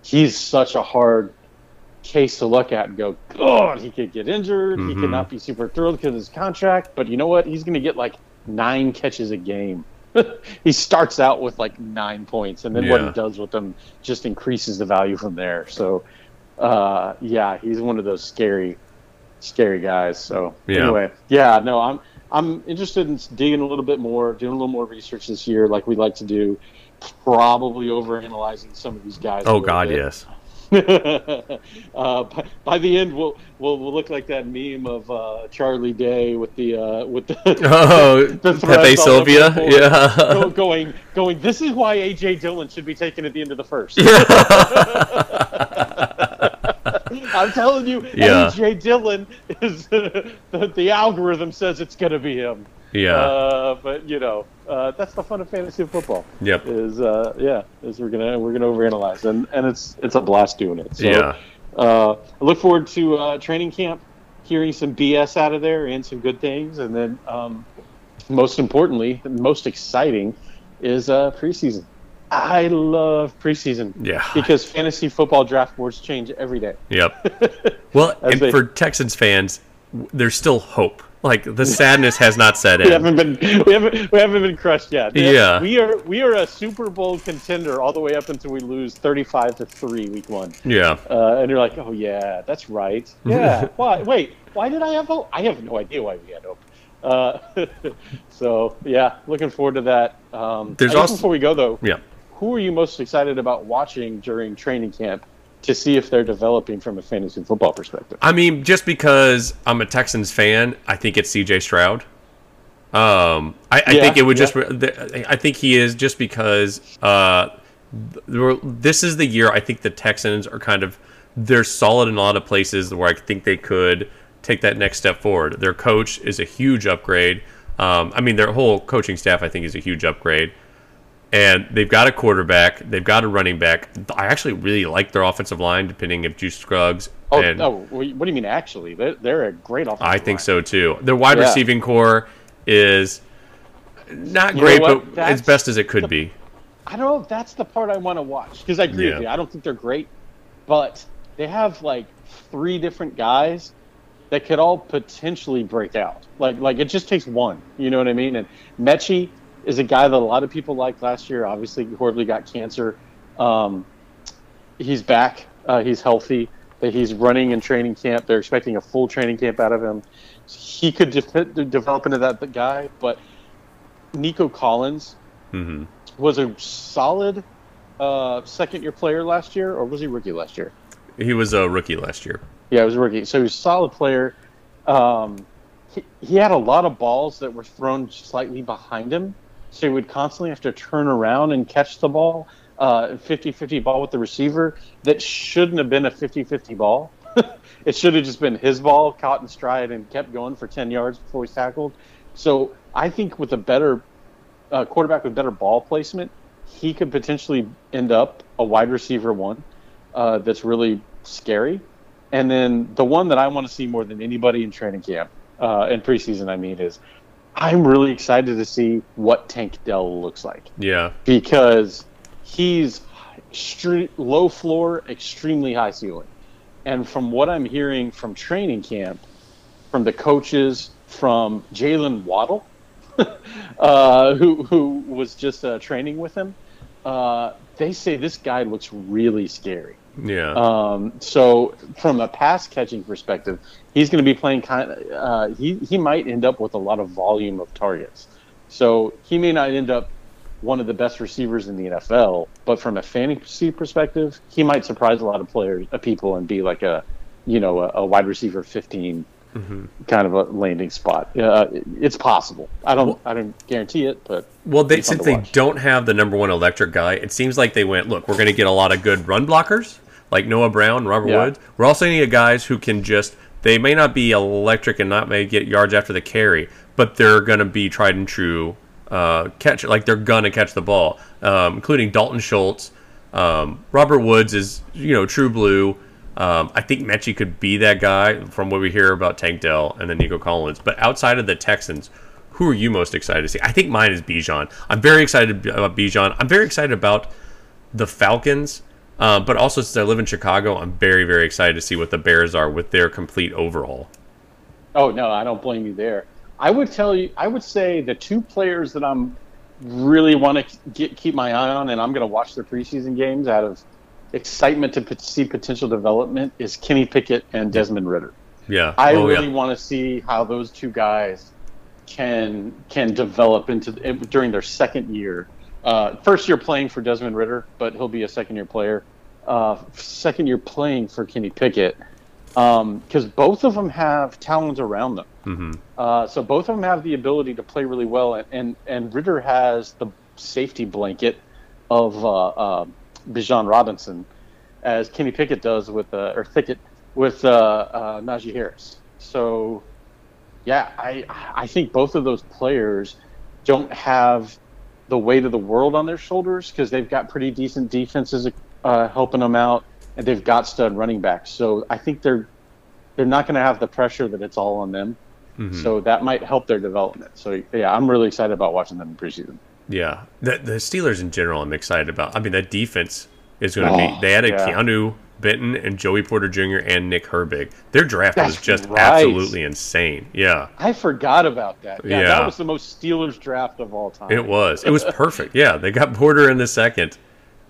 he's such a hard case to look at and go, God, he could get injured. He Mhm. could not be super thrilled because of his contract. But you know what? He's going to get like nine catches a game. he starts out with like nine points, and then what he does with them just increases the value from there. So, uh, yeah, he's one of those scary, scary guys. So Yeah. anyway, yeah, no, I'm I'm interested in digging a little bit more, doing a little more research this year, like we like to do. Probably overanalyzing some of these guys. Oh God, bit. yes. uh, by, by the end, we'll, we'll we'll look like that meme of uh, Charlie Day with the uh, with the, Oh, the Pepe Sylvia. Yeah. Go- going going. This is why AJ Dillon should be taken at the end of the first. I'm telling you, Yeah. AJ Dillon is the, the algorithm says it's going to be him. Yeah. Uh, but you know, uh, that's the fun of fantasy football. Yep. Is uh, yeah, is we're gonna we're gonna overanalyze, and and it's it's a blast doing it. So, Yeah. Uh, I look forward to uh, training camp, hearing some BS out of there and some good things, and then um, most importantly, most exciting is uh, preseason. I love preseason Yeah. because fantasy football draft boards change every day. Yep. Well, and they- for Texans fans, there's still hope. Like the sadness has not set in. We haven't been we haven't we haven't been crushed yet. Yeah. we are we are a Super Bowl contender all the way up until we lose thirty five to three week one. Yeah. Uh, and you're like, oh yeah, that's right. Yeah. why? Wait, why did I have hope? I have no idea why we had hope. Uh, so yeah, looking forward to that. Um, There's also- before we go though, Yeah. who are you most excited about watching during training camp to see if they're developing from a fantasy football perspective? I mean, just because I'm a Texans fan, I think it's C.J. Stroud. Um, I, I Yeah, think it would yeah. just. I think he is just because. Uh, this is the year I think the Texans are kind of they're solid in a lot of places where I think they could take that next step forward. Their coach is a huge upgrade. Um, I mean, their whole coaching staff I think is a huge upgrade. And they've got a quarterback, they've got a running back. I actually really like their offensive line, depending if Juice Scruggs Oh, and oh, no, what do you mean? Actually, they're, they're a great offensive I think line. so too. Their wide Yeah. receiving corps is not You great, but That's as best as it could be. I don't know if that's the part I want to watch because I agree Yeah. with you. I don't think they're great, but they have like three different guys that could all potentially break out. Like like it just takes one. You know what I mean? And Metchie is a guy that a lot of people liked last year. Obviously, horribly got cancer. Um, he's back. Uh, he's healthy. That he's running in training camp. They're expecting a full training camp out of him. He could de- develop into that guy, but Nico Collins hmm was a solid uh, second year player last year, or was he rookie last year? He was a rookie last year. Yeah, he was a rookie. So he was a solid player. Um, he, he had a lot of balls that were thrown slightly behind him. So he would constantly have to turn around and catch the ball, uh, 50-50 ball with the receiver. That shouldn't have been a 50-50 ball. it should have just been his ball, caught in stride, and kept going for 10 yards before he's tackled. So I think with a better uh, quarterback with better ball placement, he could potentially end up a wide receiver one uh, that's really scary. And then the one that I want to see more than anybody in training camp, uh, in preseason, I mean, is I'm really excited to see what Tank Dell looks like Yeah. because he's extre- low floor, extremely high ceiling. And from what I'm hearing from training camp, from the coaches, from Jaylen Waddle, uh, who who was just uh, training with him, uh, they say this guy looks really scary. Yeah. Um, so from a pass catching perspective, he's going to be playing kind of. Uh, he he might end up with a lot of volume of targets. So he may not end up one of the best receivers in the NFL, but from a fantasy perspective, he might surprise a lot of players, uh, people, and be like a, you know, a, a wide receiver 15 kind of a landing spot. Uh, it's possible. I don't, Well- I don't guarantee it, but Well, they, since they don't have the number one electric guy, it seems like they went, look, we're going to get a lot of good run blockers, like Noah Brown, Robert Yeah. Woods. We're also going to get guys who can just, they may not be electric and not may get yards after the carry, but they're going to be tried and true uh, catch, like they're going to catch the ball, um, including Dalton Schultz. Um, Robert Woods is, you know, true blue. Um, I think Metchie could be that guy from what we hear about Tank Dell and then Nico Collins. But outside of the Texans, who are you most excited to see? I think mine is Bijan. I'm very excited about Bijan. I'm very excited about the Falcons. Uh, but also, since I live in Chicago, I'm very, very excited to see what the Bears are with their complete overhaul. Oh no, I don't blame you there. I would tell you, I would say the two players that I'm really want to get keep my eye on, and I'm going to watch their preseason games out of excitement to p- see potential development is Kenny Pickett and Desmond Ridder. Yeah. I oh, really yeah. want to see how those two guys can can develop into during their second year. Uh, first year playing for Desmond Ridder, but he'll be a second year player. Uh, second year playing for Kenny Pickett because both of them have talent around them. hmm Uh, so both of them have the ability to play really well, and and, and Ritter has the safety blanket of uh, uh, Bijan Robinson, as Kenny Pickett does with uh, or Thicket with uh, uh, Najee Harris. So, yeah, I I think both of those players don't have the weight of the world on their shoulders because they've got pretty decent defenses uh, helping them out, and they've got stud running backs. So I think they're they're not going to have the pressure that it's all on them. Mm-hmm. So that might help their development. So yeah, I'm really excited about watching them in preseason. Yeah, the, the Steelers in general, I'm excited about. I mean, that defense is going to Oh, be. They added yeah. Keanu Benton and Joey Porter Jr. and Nick Herbig. Their draft was just right. absolutely insane. Yeah, I forgot about that. Yeah, Yeah. that was the most Steelers draft of all time. it was. It was perfect. Yeah, they got Porter in the second.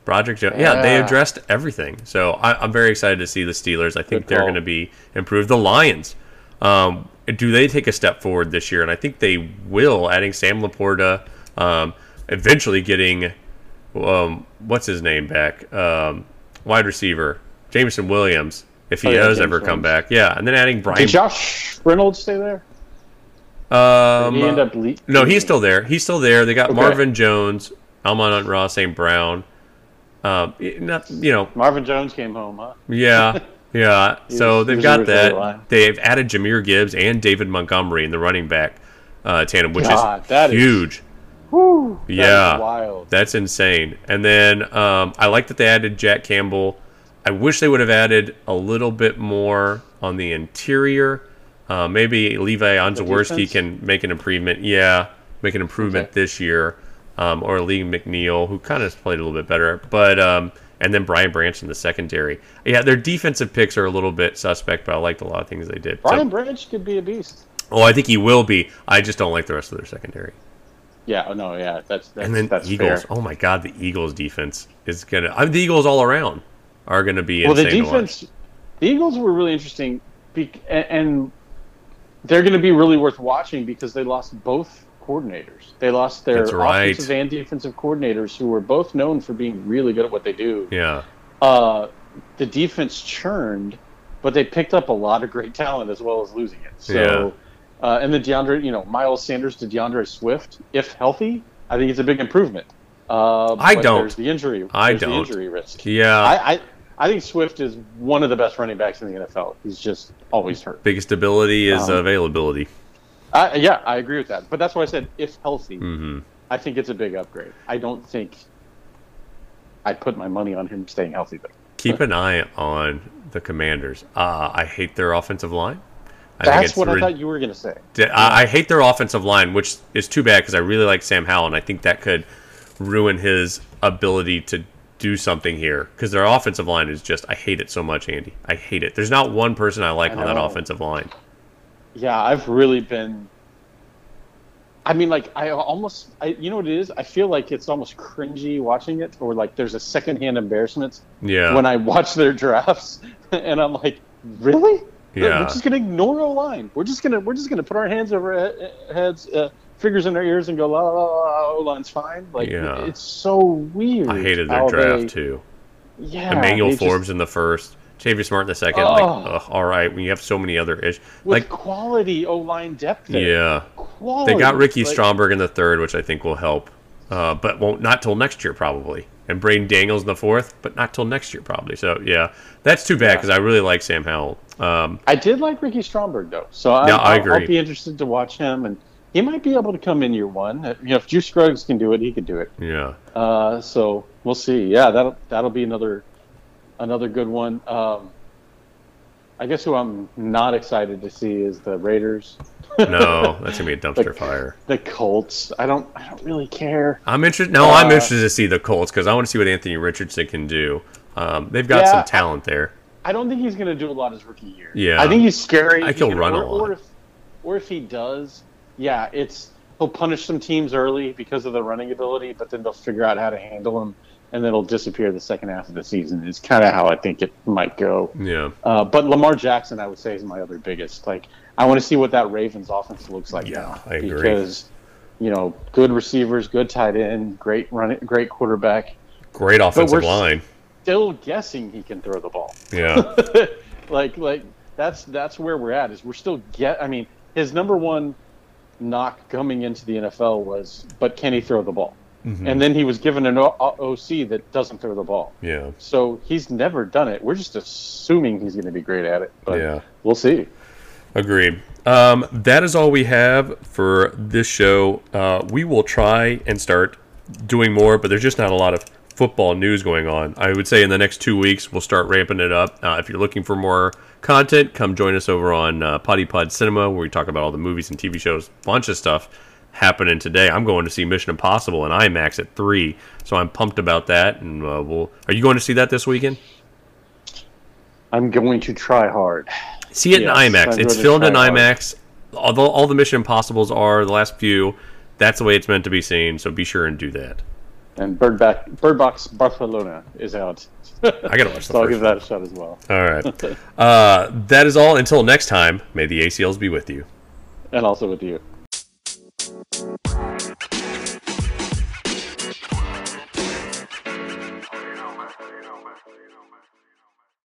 Broderick Jones. Yeah, they addressed everything. So I, I'm very excited to see the Steelers. I think they're going to be improved. The Lions. Um, do they take a step forward this year? And I think they will, adding Sam LaPorta, um, eventually getting um, what's his name back, um, wide receiver Jameson Williams, if he Oh, yeah, does James ever come back. Yeah, and then adding Brian. Did Josh Reynolds stay there? um, Did he end up le- no, he's still there. He's still there. They got Okay. Marvin Jones, Almon Ross, St. Brown. Um, not, you know, Marvin Jones came home, huh? Yeah, yeah. so was- they've got that. alive. They've added Jahmyr Gibbs and David Montgomery in the running back uh, tandem, which God, is that is- huge. Whew, that is Yeah. wild. That's insane. And then um, I like that they added Jack Campbell. I wish they would have added a little bit more on the interior. Uh, maybe Levi Onwuzurike can make an improvement. Yeah, make an improvement Okay. this year. Um, or Lee McNeil, who kind of played a little bit better. But um, and then Brian Branch in the secondary. Yeah, their defensive picks are a little bit suspect, but I liked a lot of things they did. So- Brian Branch could be a beast. oh, I think he will be. I just don't like the rest of their secondary. Yeah, oh, no, yeah, that's that's And then that's Eagles. fair. Oh my God, the Eagles defense is gonna. I mean, the Eagles all around are gonna be Well, the insane to watch. defense, the Eagles were really interesting, and, they're going to be really worth watching because they lost both coordinators. They lost their right. offensive and defensive coordinators, who were both known for being really good at what they do. Yeah, Uh, the defense churned, but they picked up a lot of great talent as well as losing it. So, uh, and then D'Andre, you know, Miles Sanders to D'Andre Swift, if healthy, I think it's a big improvement. Uh, I don't. There's the injury. I don't. The injury risk. yeah. I, I I think Swift is one of the best running backs in the NFL. He's just always hurt. Biggest ability is Um, availability. I, yeah, I agree with that. But that's why I said if healthy, hmm I think it's a big upgrade. I don't think I'd put my money on him staying healthy though. Keep an eye on the Commanders. Uh, I hate their offensive line. I That's what rid- I thought you were going to say. I, I hate their offensive line, which is too bad because I really like Sam Howell, and I think that could ruin his ability to do something here. Because their offensive line is just, I hate it so much, Andy. I hate it. There's not one person I like I on that offensive line. Yeah, I've really been. I mean, like I almost, I, you know what it is? I feel like it's almost cringy watching it, or like there's a secondhand embarrassment Yeah. when I watch their drafts, and I'm like, really? Yeah. We're just gonna ignore a line. We're just gonna we're just gonna put our hands over our heads, uh, fingers in our ears, and go la la la. la O line's fine. Like Yeah. it's so weird. I hated their draft they- too. Yeah, Emmanuel they just- Forbes in the first, Xavier Smart in the second. Oh. Like, ugh, all right, when you have so many other issues. with Like, quality O line depth. There. yeah. quality. They got Ricky Like, Stromberg in the third, which I think will help, uh, but won't not till next year probably. And Braeden Daniels in the fourth, but not till next year probably. So yeah, that's too bad Yeah. because I really like Sam Howell. Um, I did like Ricky Stromberg though, so I, Yeah, I I'll. I'll be interested to watch him, and he might be able to come in year one. Uh, You know, if Juice Scruggs can do it, he could do it. yeah, Uh, so we'll see. Yeah, that'll that'll be another another good one. Um, I guess who I'm not excited to see is the Raiders, no, that's gonna be a dumpster Like- fire. the Colts. I don't I don't really care. I'm interested. No, I'm Uh, interested to see the Colts because I want to see what Anthony Richardson can do. Um, they've got Yeah, some talent there. I don't think he's going to do a lot his rookie year. Yeah. I think he's scary. I think He he'll run a lot. Or if, or if he does, yeah, it's he'll punish some teams early because of the running ability, but then they'll figure out how to handle him, and then he'll disappear the second half of the season. Is kind of how I think it might go. Yeah, Uh, but Lamar Jackson, I would say, is my other biggest. Like, I want to see what that Ravens offense looks like Yeah, now I agree. because you know, good receivers, good tight end, great running, great quarterback. great offensive line. Still guessing he can throw the ball. Yeah, like like that's that's where we're at is we're still get i mean his number one knock coming into the nfl was but can he throw the ball Mm-hmm. and then he was given an o- oc that doesn't throw the ball yeah, so he's never done it we're just assuming he's going to be great at it but yeah. we'll see Agreed. Um, that is all we have for this show. Uh, we will try and start doing more, but there's just not a lot of football news going on. I would say in the next two weeks we'll start ramping it up. Uh, if you're looking for more content, come join us over on uh, Poddy Pod Cinema, where we talk about all the movies and TV shows, bunch of stuff happening today. I'm going to see Mission Impossible and IMAX at three, so I'm pumped about that. And uh, we'll. Are you going to see that this weekend? i'm going to try hard See it Yes, in IMAX. I'm It's filmed in hard. IMAX. Although all the Mission Impossibles are the last few, that's the way it's meant to be seen. So be sure and do that and Bird, Back, Bird Box Barcelona is out. I gotta watch. so I'll give that a shot as well. All right, uh, that is all. Until next time, may the ACLs be with you, and also with you.